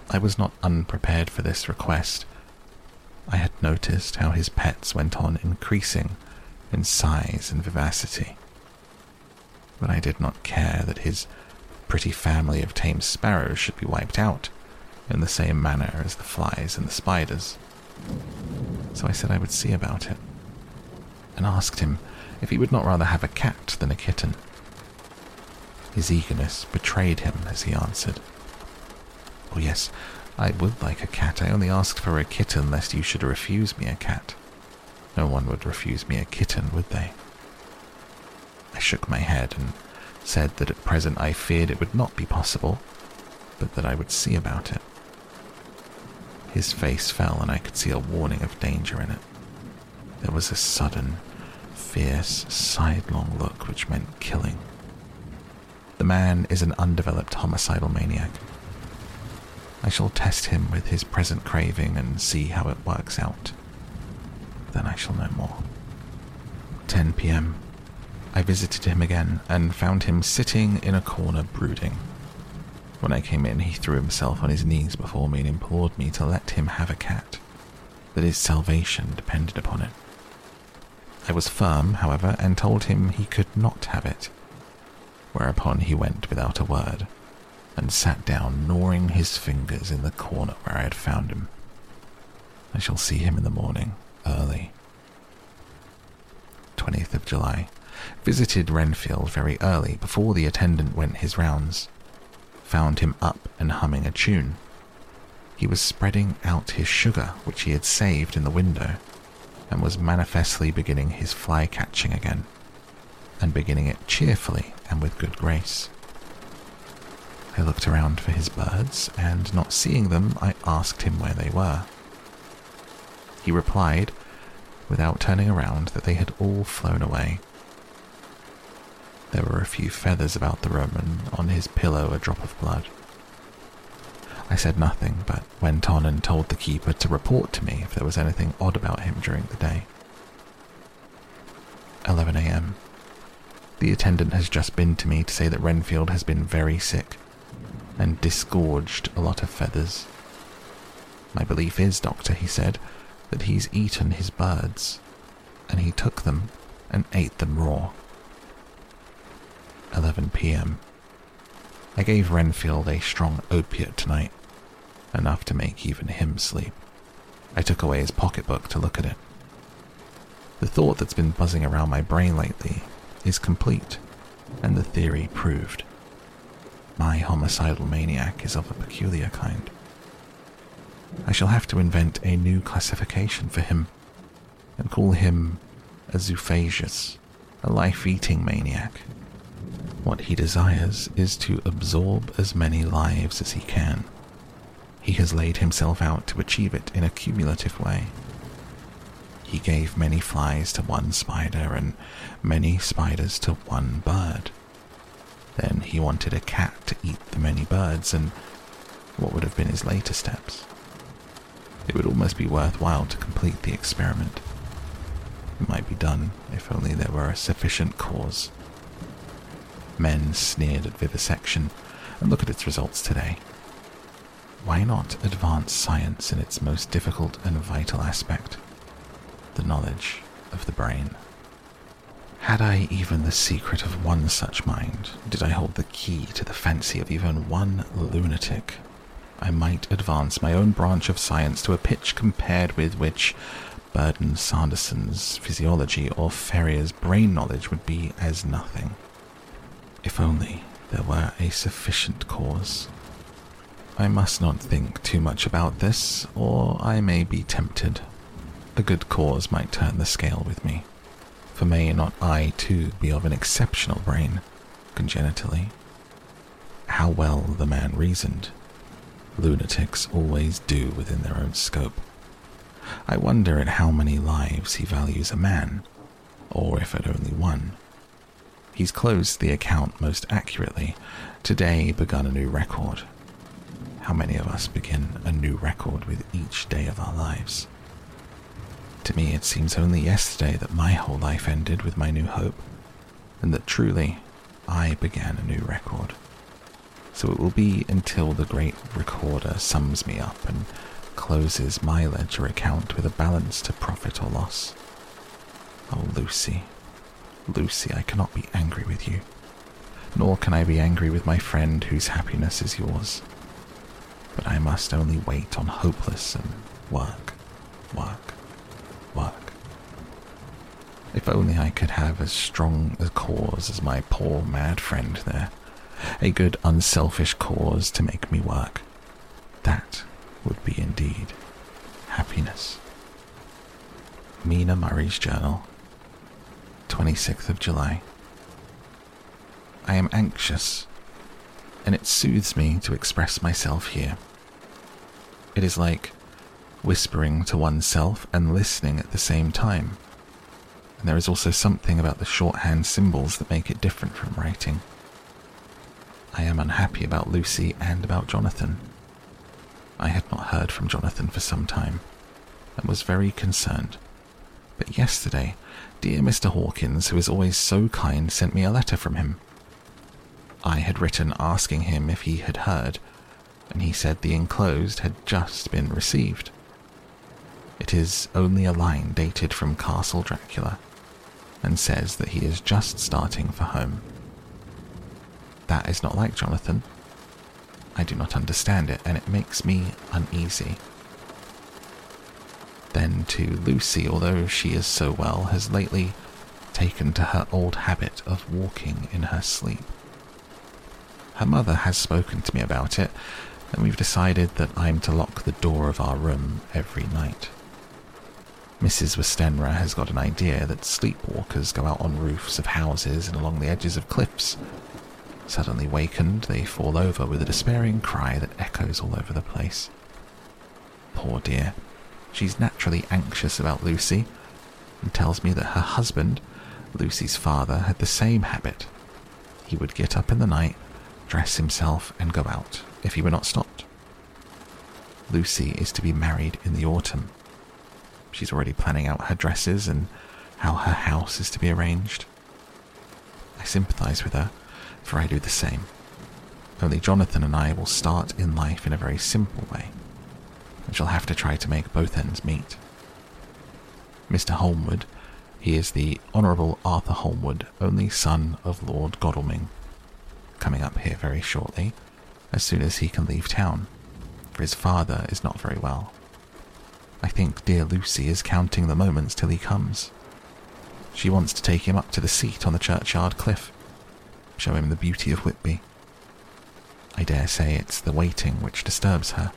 I was not unprepared for this request. I had noticed how his pets went on increasing in size and vivacity. But I did not care that his pretty family of tame sparrows should be wiped out in the same manner as the flies and the spiders. So I said I would see about it, and asked him if he would not rather have a cat than a kitten. His eagerness betrayed him as he answered, Oh, yes, I would like a cat. I only asked for a kitten lest you should refuse me a cat. No one would refuse me a kitten, would they? I shook my head and said that at present I feared it would not be possible, but that I would see about it. His face fell, and I could see a warning of danger in it. There was a sudden, fierce, sidelong look which meant killing. The man is an undeveloped homicidal maniac. I shall test him with his present craving and see how it works out. Then I shall know more. 10 p.m. I visited him again and found him sitting in a corner brooding. When I came in, he threw himself on his knees before me and implored me to let him have a cat, that his salvation depended upon it. I was firm, however, and told him he could not have it, whereupon he went without a word and sat down, gnawing his fingers in the corner where I had found him. I shall see him in the morning, early. 20th of July. Visited Renfield very early, before the attendant went his rounds found him up and humming a tune. He was spreading out his sugar, which he had saved in the window, and was manifestly beginning his fly catching again, and beginning it cheerfully and with good grace. I looked around for his birds, and not seeing them, I asked him where they were. He replied, without turning around, that they had all flown away there were a few feathers about the room, and on his pillow a drop of blood. I said nothing, but went on and told the keeper to report to me if there was anything odd about him during the day. 11 a.m. The attendant has just been to me to say that Renfield has been very sick and disgorged a lot of feathers. My belief is, Doctor, he said, that he's eaten his birds, and he took them and ate them raw. 11 p.m. I gave Renfield a strong opiate tonight, enough to make even him sleep. I took away his pocketbook to look at it. The thought that's been buzzing around my brain lately is complete, and the theory proved. My homicidal maniac is of a peculiar kind. I shall have to invent a new classification for him and call him a zoophagous, a life eating maniac. What he desires is to absorb as many lives as he can. He has laid himself out to achieve it in a cumulative way. He gave many flies to one spider and many spiders to one bird. Then he wanted a cat to eat the many birds, and what would have been his later steps? It would almost be worthwhile to complete the experiment. It might be done if only there were a sufficient cause. Men sneered at vivisection, and look at its results today. Why not advance science in its most difficult and vital aspect, the knowledge of the brain? Had I even the secret of one such mind, did I hold the key to the fancy of even one lunatic, I might advance my own branch of science to a pitch compared with which Burdon Sanderson's physiology or Ferrier's brain knowledge would be as nothing. If only there were a sufficient cause. I must not think too much about this, or I may be tempted. A good cause might turn the scale with me, for may not I too be of an exceptional brain, congenitally? How well the man reasoned. Lunatics always do within their own scope. I wonder at how many lives he values a man, or if at only one. He's closed the account most accurately. Today begun a new record. How many of us begin a new record with each day of our lives? To me, it seems only yesterday that my whole life ended with my new hope, and that truly I began a new record. So it will be until the great recorder sums me up and closes my ledger account with a balance to profit or loss. Oh, Lucy, Lucy, I cannot be angry with you, nor can I be angry with my friend whose happiness is yours. But I must only wait on hopeless and work, work, work. If only I could have as strong a cause as my poor mad friend there, a good unselfish cause to make me work. That would be indeed happiness. Mina Murray's Journal, 26th of July. I am anxious, and it soothes me to express myself here. It is like whispering to oneself and listening at the same time. And there is also something about the shorthand symbols that make it different from writing. I am unhappy about Lucy and about Jonathan. I had not heard from Jonathan for some time and was very concerned. But yesterday, dear Mr. Hawkins, who is always so kind, sent me a letter from him. I had written asking him if he had heard, and he said the enclosed had just been received. It is only a line dated from Castle Dracula and says that he is just starting for home. That is not like Jonathan. I do not understand it, and it makes me uneasy. Then, too, Lucy, although she is so well, has lately taken to her old habit of walking in her sleep. Her mother has spoken to me about it, and we've decided that I'm to lock the door of our room every night. Mrs. Westenra has got an idea that sleepwalkers go out on roofs of houses and along the edges of cliffs. Suddenly wakened, they fall over with a despairing cry that echoes all over the place. Poor dear, she's naturally anxious about Lucy and tells me that her husband, Lucy's father, had the same habit. He would get up in the night, dress himself, and go out if he were not stopped. Lucy is to be married in the autumn. She's already planning out her dresses and how her house is to be arranged. I sympathize with her, for I do the same. Only Jonathan and I will start in life in a very simple way, and shall have to try to make both ends meet. Mr. Holmwood, he is the Honourable Arthur Holmwood, only son of Lord Godalming, coming up here very shortly, as soon as he can leave town, for his father is not very well. I think dear Lucy is counting the moments till he comes. She wants to take him up to the seat on the churchyard cliff, show him the beauty of Whitby. I dare say it's the waiting which disturbs her.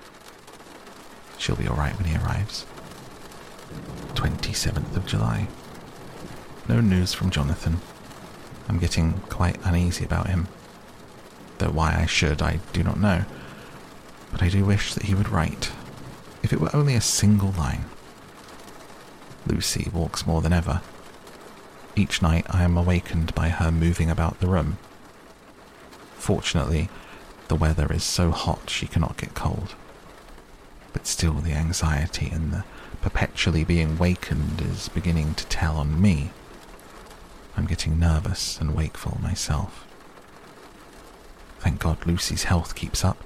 She'll be all right when he arrives. 27th of July. No news from Jonathan. I'm getting quite uneasy about him. Though why I should, I do not know. But I do wish that he would write, if it were only a single line. Lucy walks more than ever. Each night I am awakened by her moving about the room. Fortunately, the weather is so hot she cannot get cold. But still, the anxiety and the perpetually being wakened is beginning to tell on me. I'm getting nervous and wakeful myself. Thank God Lucy's health keeps up.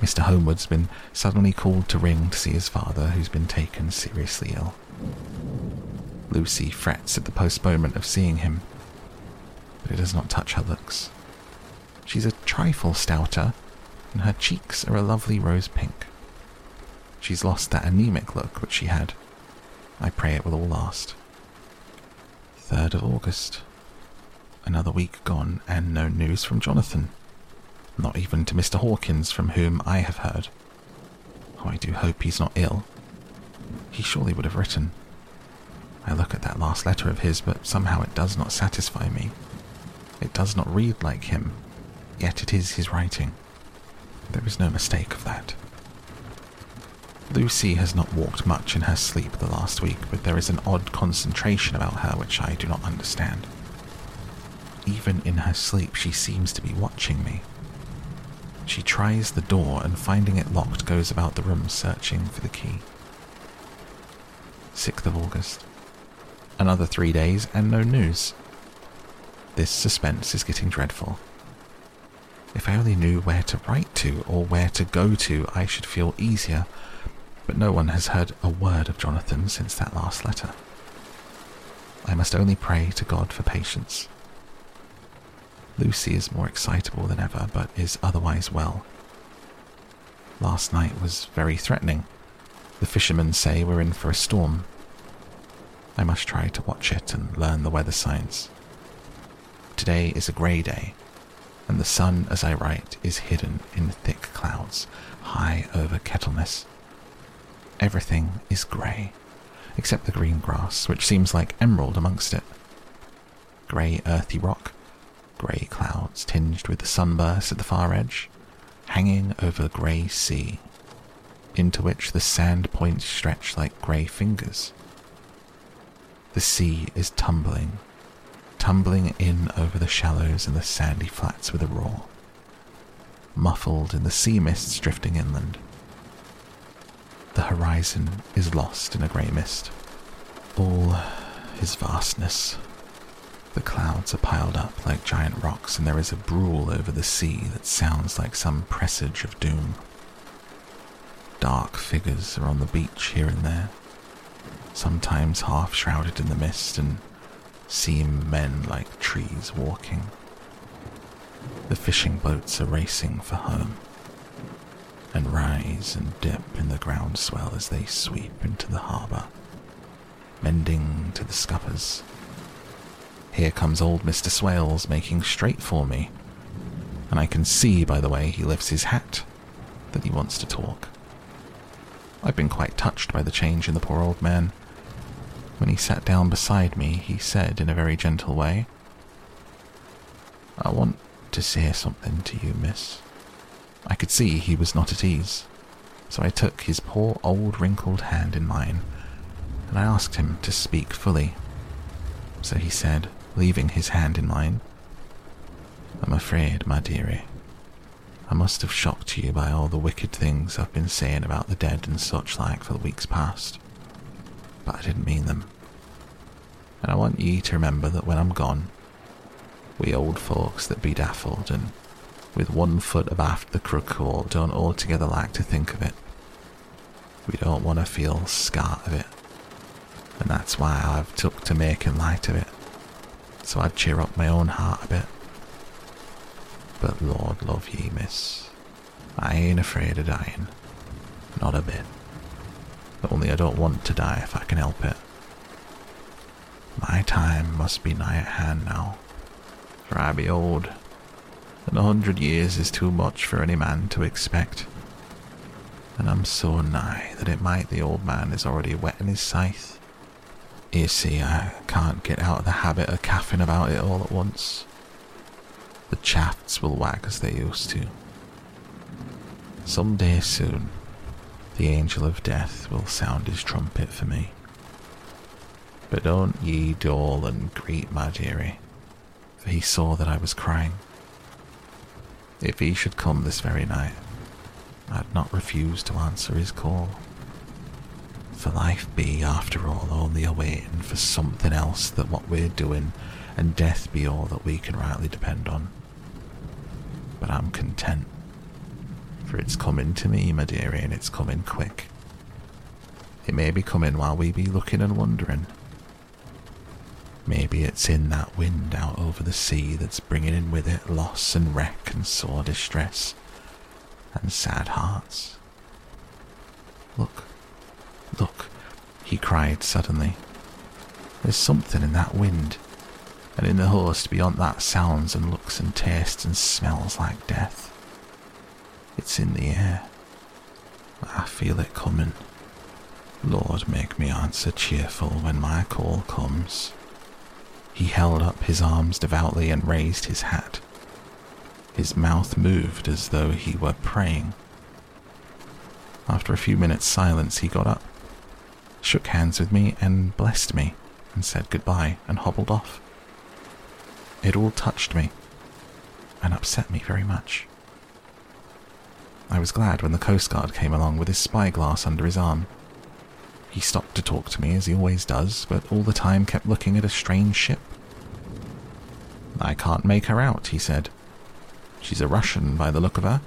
Mr. Holmwood's been suddenly called to ring to see his father, who's been taken seriously ill. Lucy frets at the postponement of seeing him, but it does not touch her looks. She's a trifle stouter, and her cheeks are a lovely rose pink. She's lost that anemic look which she had. I pray it will all last. 3rd of August. Another week gone, and no news from Jonathan not even to Mr. Hawkins, from whom I have heard. Oh, I do hope he's not ill. He surely would have written. I look at that last letter of his, but somehow it does not satisfy me. It does not read like him, yet it is his writing. There is no mistake of that. Lucy has not walked much in her sleep the last week, but there is an odd concentration about her which I do not understand. Even in her sleep, she seems to be watching me. She tries the door and finding it locked goes about the room searching for the key. 6th of August. Another three days and no news. This suspense is getting dreadful. If I only knew where to write to or where to go to, I should feel easier, but no one has heard a word of Jonathan since that last letter. I must only pray to God for patience. Lucy is more excitable than ever, but is otherwise well. Last night was very threatening. The fishermen say we're in for a storm. I must try to watch it and learn the weather signs. Today is a grey day, and the sun, as I write, is hidden in thick clouds high over Kettleness. Everything is grey, except the green grass, which seems like emerald amongst it. Grey earthy rock, grey clouds tinged with the sunburst at the far edge, hanging over the grey sea, into which the sand points stretch like grey fingers. The sea is tumbling, tumbling in over the shallows and the sandy flats with a roar, muffled in the sea mists drifting inland. The horizon is lost in a grey mist. All is vastness. The clouds are piled up like giant rocks, and there is a brool over the sea that sounds like some presage of doom. Dark figures are on the beach here and there, sometimes half shrouded in the mist, and seem men like trees walking. The fishing boats are racing for home, and rise and dip in the ground swell as they sweep into the harbour, mending to the scuppers here comes old Mr. Swales making straight for me, and I can see by the way he lifts his hat that he wants to talk. I've been quite touched by the change in the poor old man. When he sat down beside me, he said in a very gentle way, I want to say something to you, miss. I could see he was not at ease, so I took his poor old wrinkled hand in mine, and I asked him to speak fully. So he said, leaving his hand in mine. I'm afraid, my dearie, I must have shocked you by all the wicked things I've been saying about the dead and such like for the weeks past. But I didn't mean them. And I want ye to remember that when I'm gone, we old folks that be daffled and with one foot abaft the crook hole don't altogether like to think of it. We don't want to feel scarred of it. And that's why I've took to making light of it so I'd cheer up my own heart a bit. But Lord love ye, miss, I ain't afraid of dying. Not a bit. Only I don't want to die if I can help it. My time must be nigh at hand now, for I be old, and a hundred years is too much for any man to expect. And I'm so nigh that it might the old man is already whetting his scythe you see, I can't get out of the habit of caffing about it all at once. The chafts will wag as they used to. Some day soon, the angel of death will sound his trumpet for me. But don't ye dole and greet my dearie, for he saw that I was crying. If he should come this very night, I'd not refuse to answer his call for life be, after all, only a waiting for something else than what we're doing, and death be all that we can rightly depend on. But I'm content, for it's coming to me, my dearie, and it's coming quick. It may be coming while we be looking and wondering. Maybe it's in that wind out over the sea that's bringing in with it loss and wreck and sore distress and sad hearts. Look, Look, he cried suddenly. There's something in that wind, and in the host beyond that sounds and looks and tastes and smells like death. It's in the air. I feel it coming. Lord, make me answer cheerful when my call comes. He held up his arms devoutly and raised his hat. His mouth moved as though he were praying. After a few minutes' silence, he got up shook hands with me and blessed me and said goodbye and hobbled off. It all touched me and upset me very much. I was glad when the Coast Guard came along with his spyglass under his arm. He stopped to talk to me, as he always does, but all the time kept looking at a strange ship. I can't make her out, he said. She's a Russian by the look of her,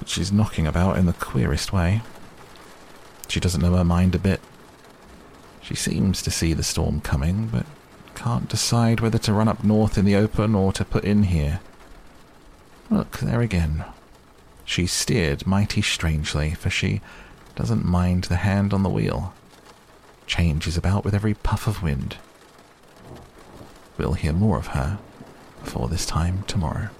but she's knocking about in the queerest way. She doesn't know her mind a bit. She seems to see the storm coming, but can't decide whether to run up north in the open or to put in here. Look, there again. She steered mighty strangely, for she doesn't mind the hand on the wheel. Changes about with every puff of wind. We'll hear more of her before this time tomorrow.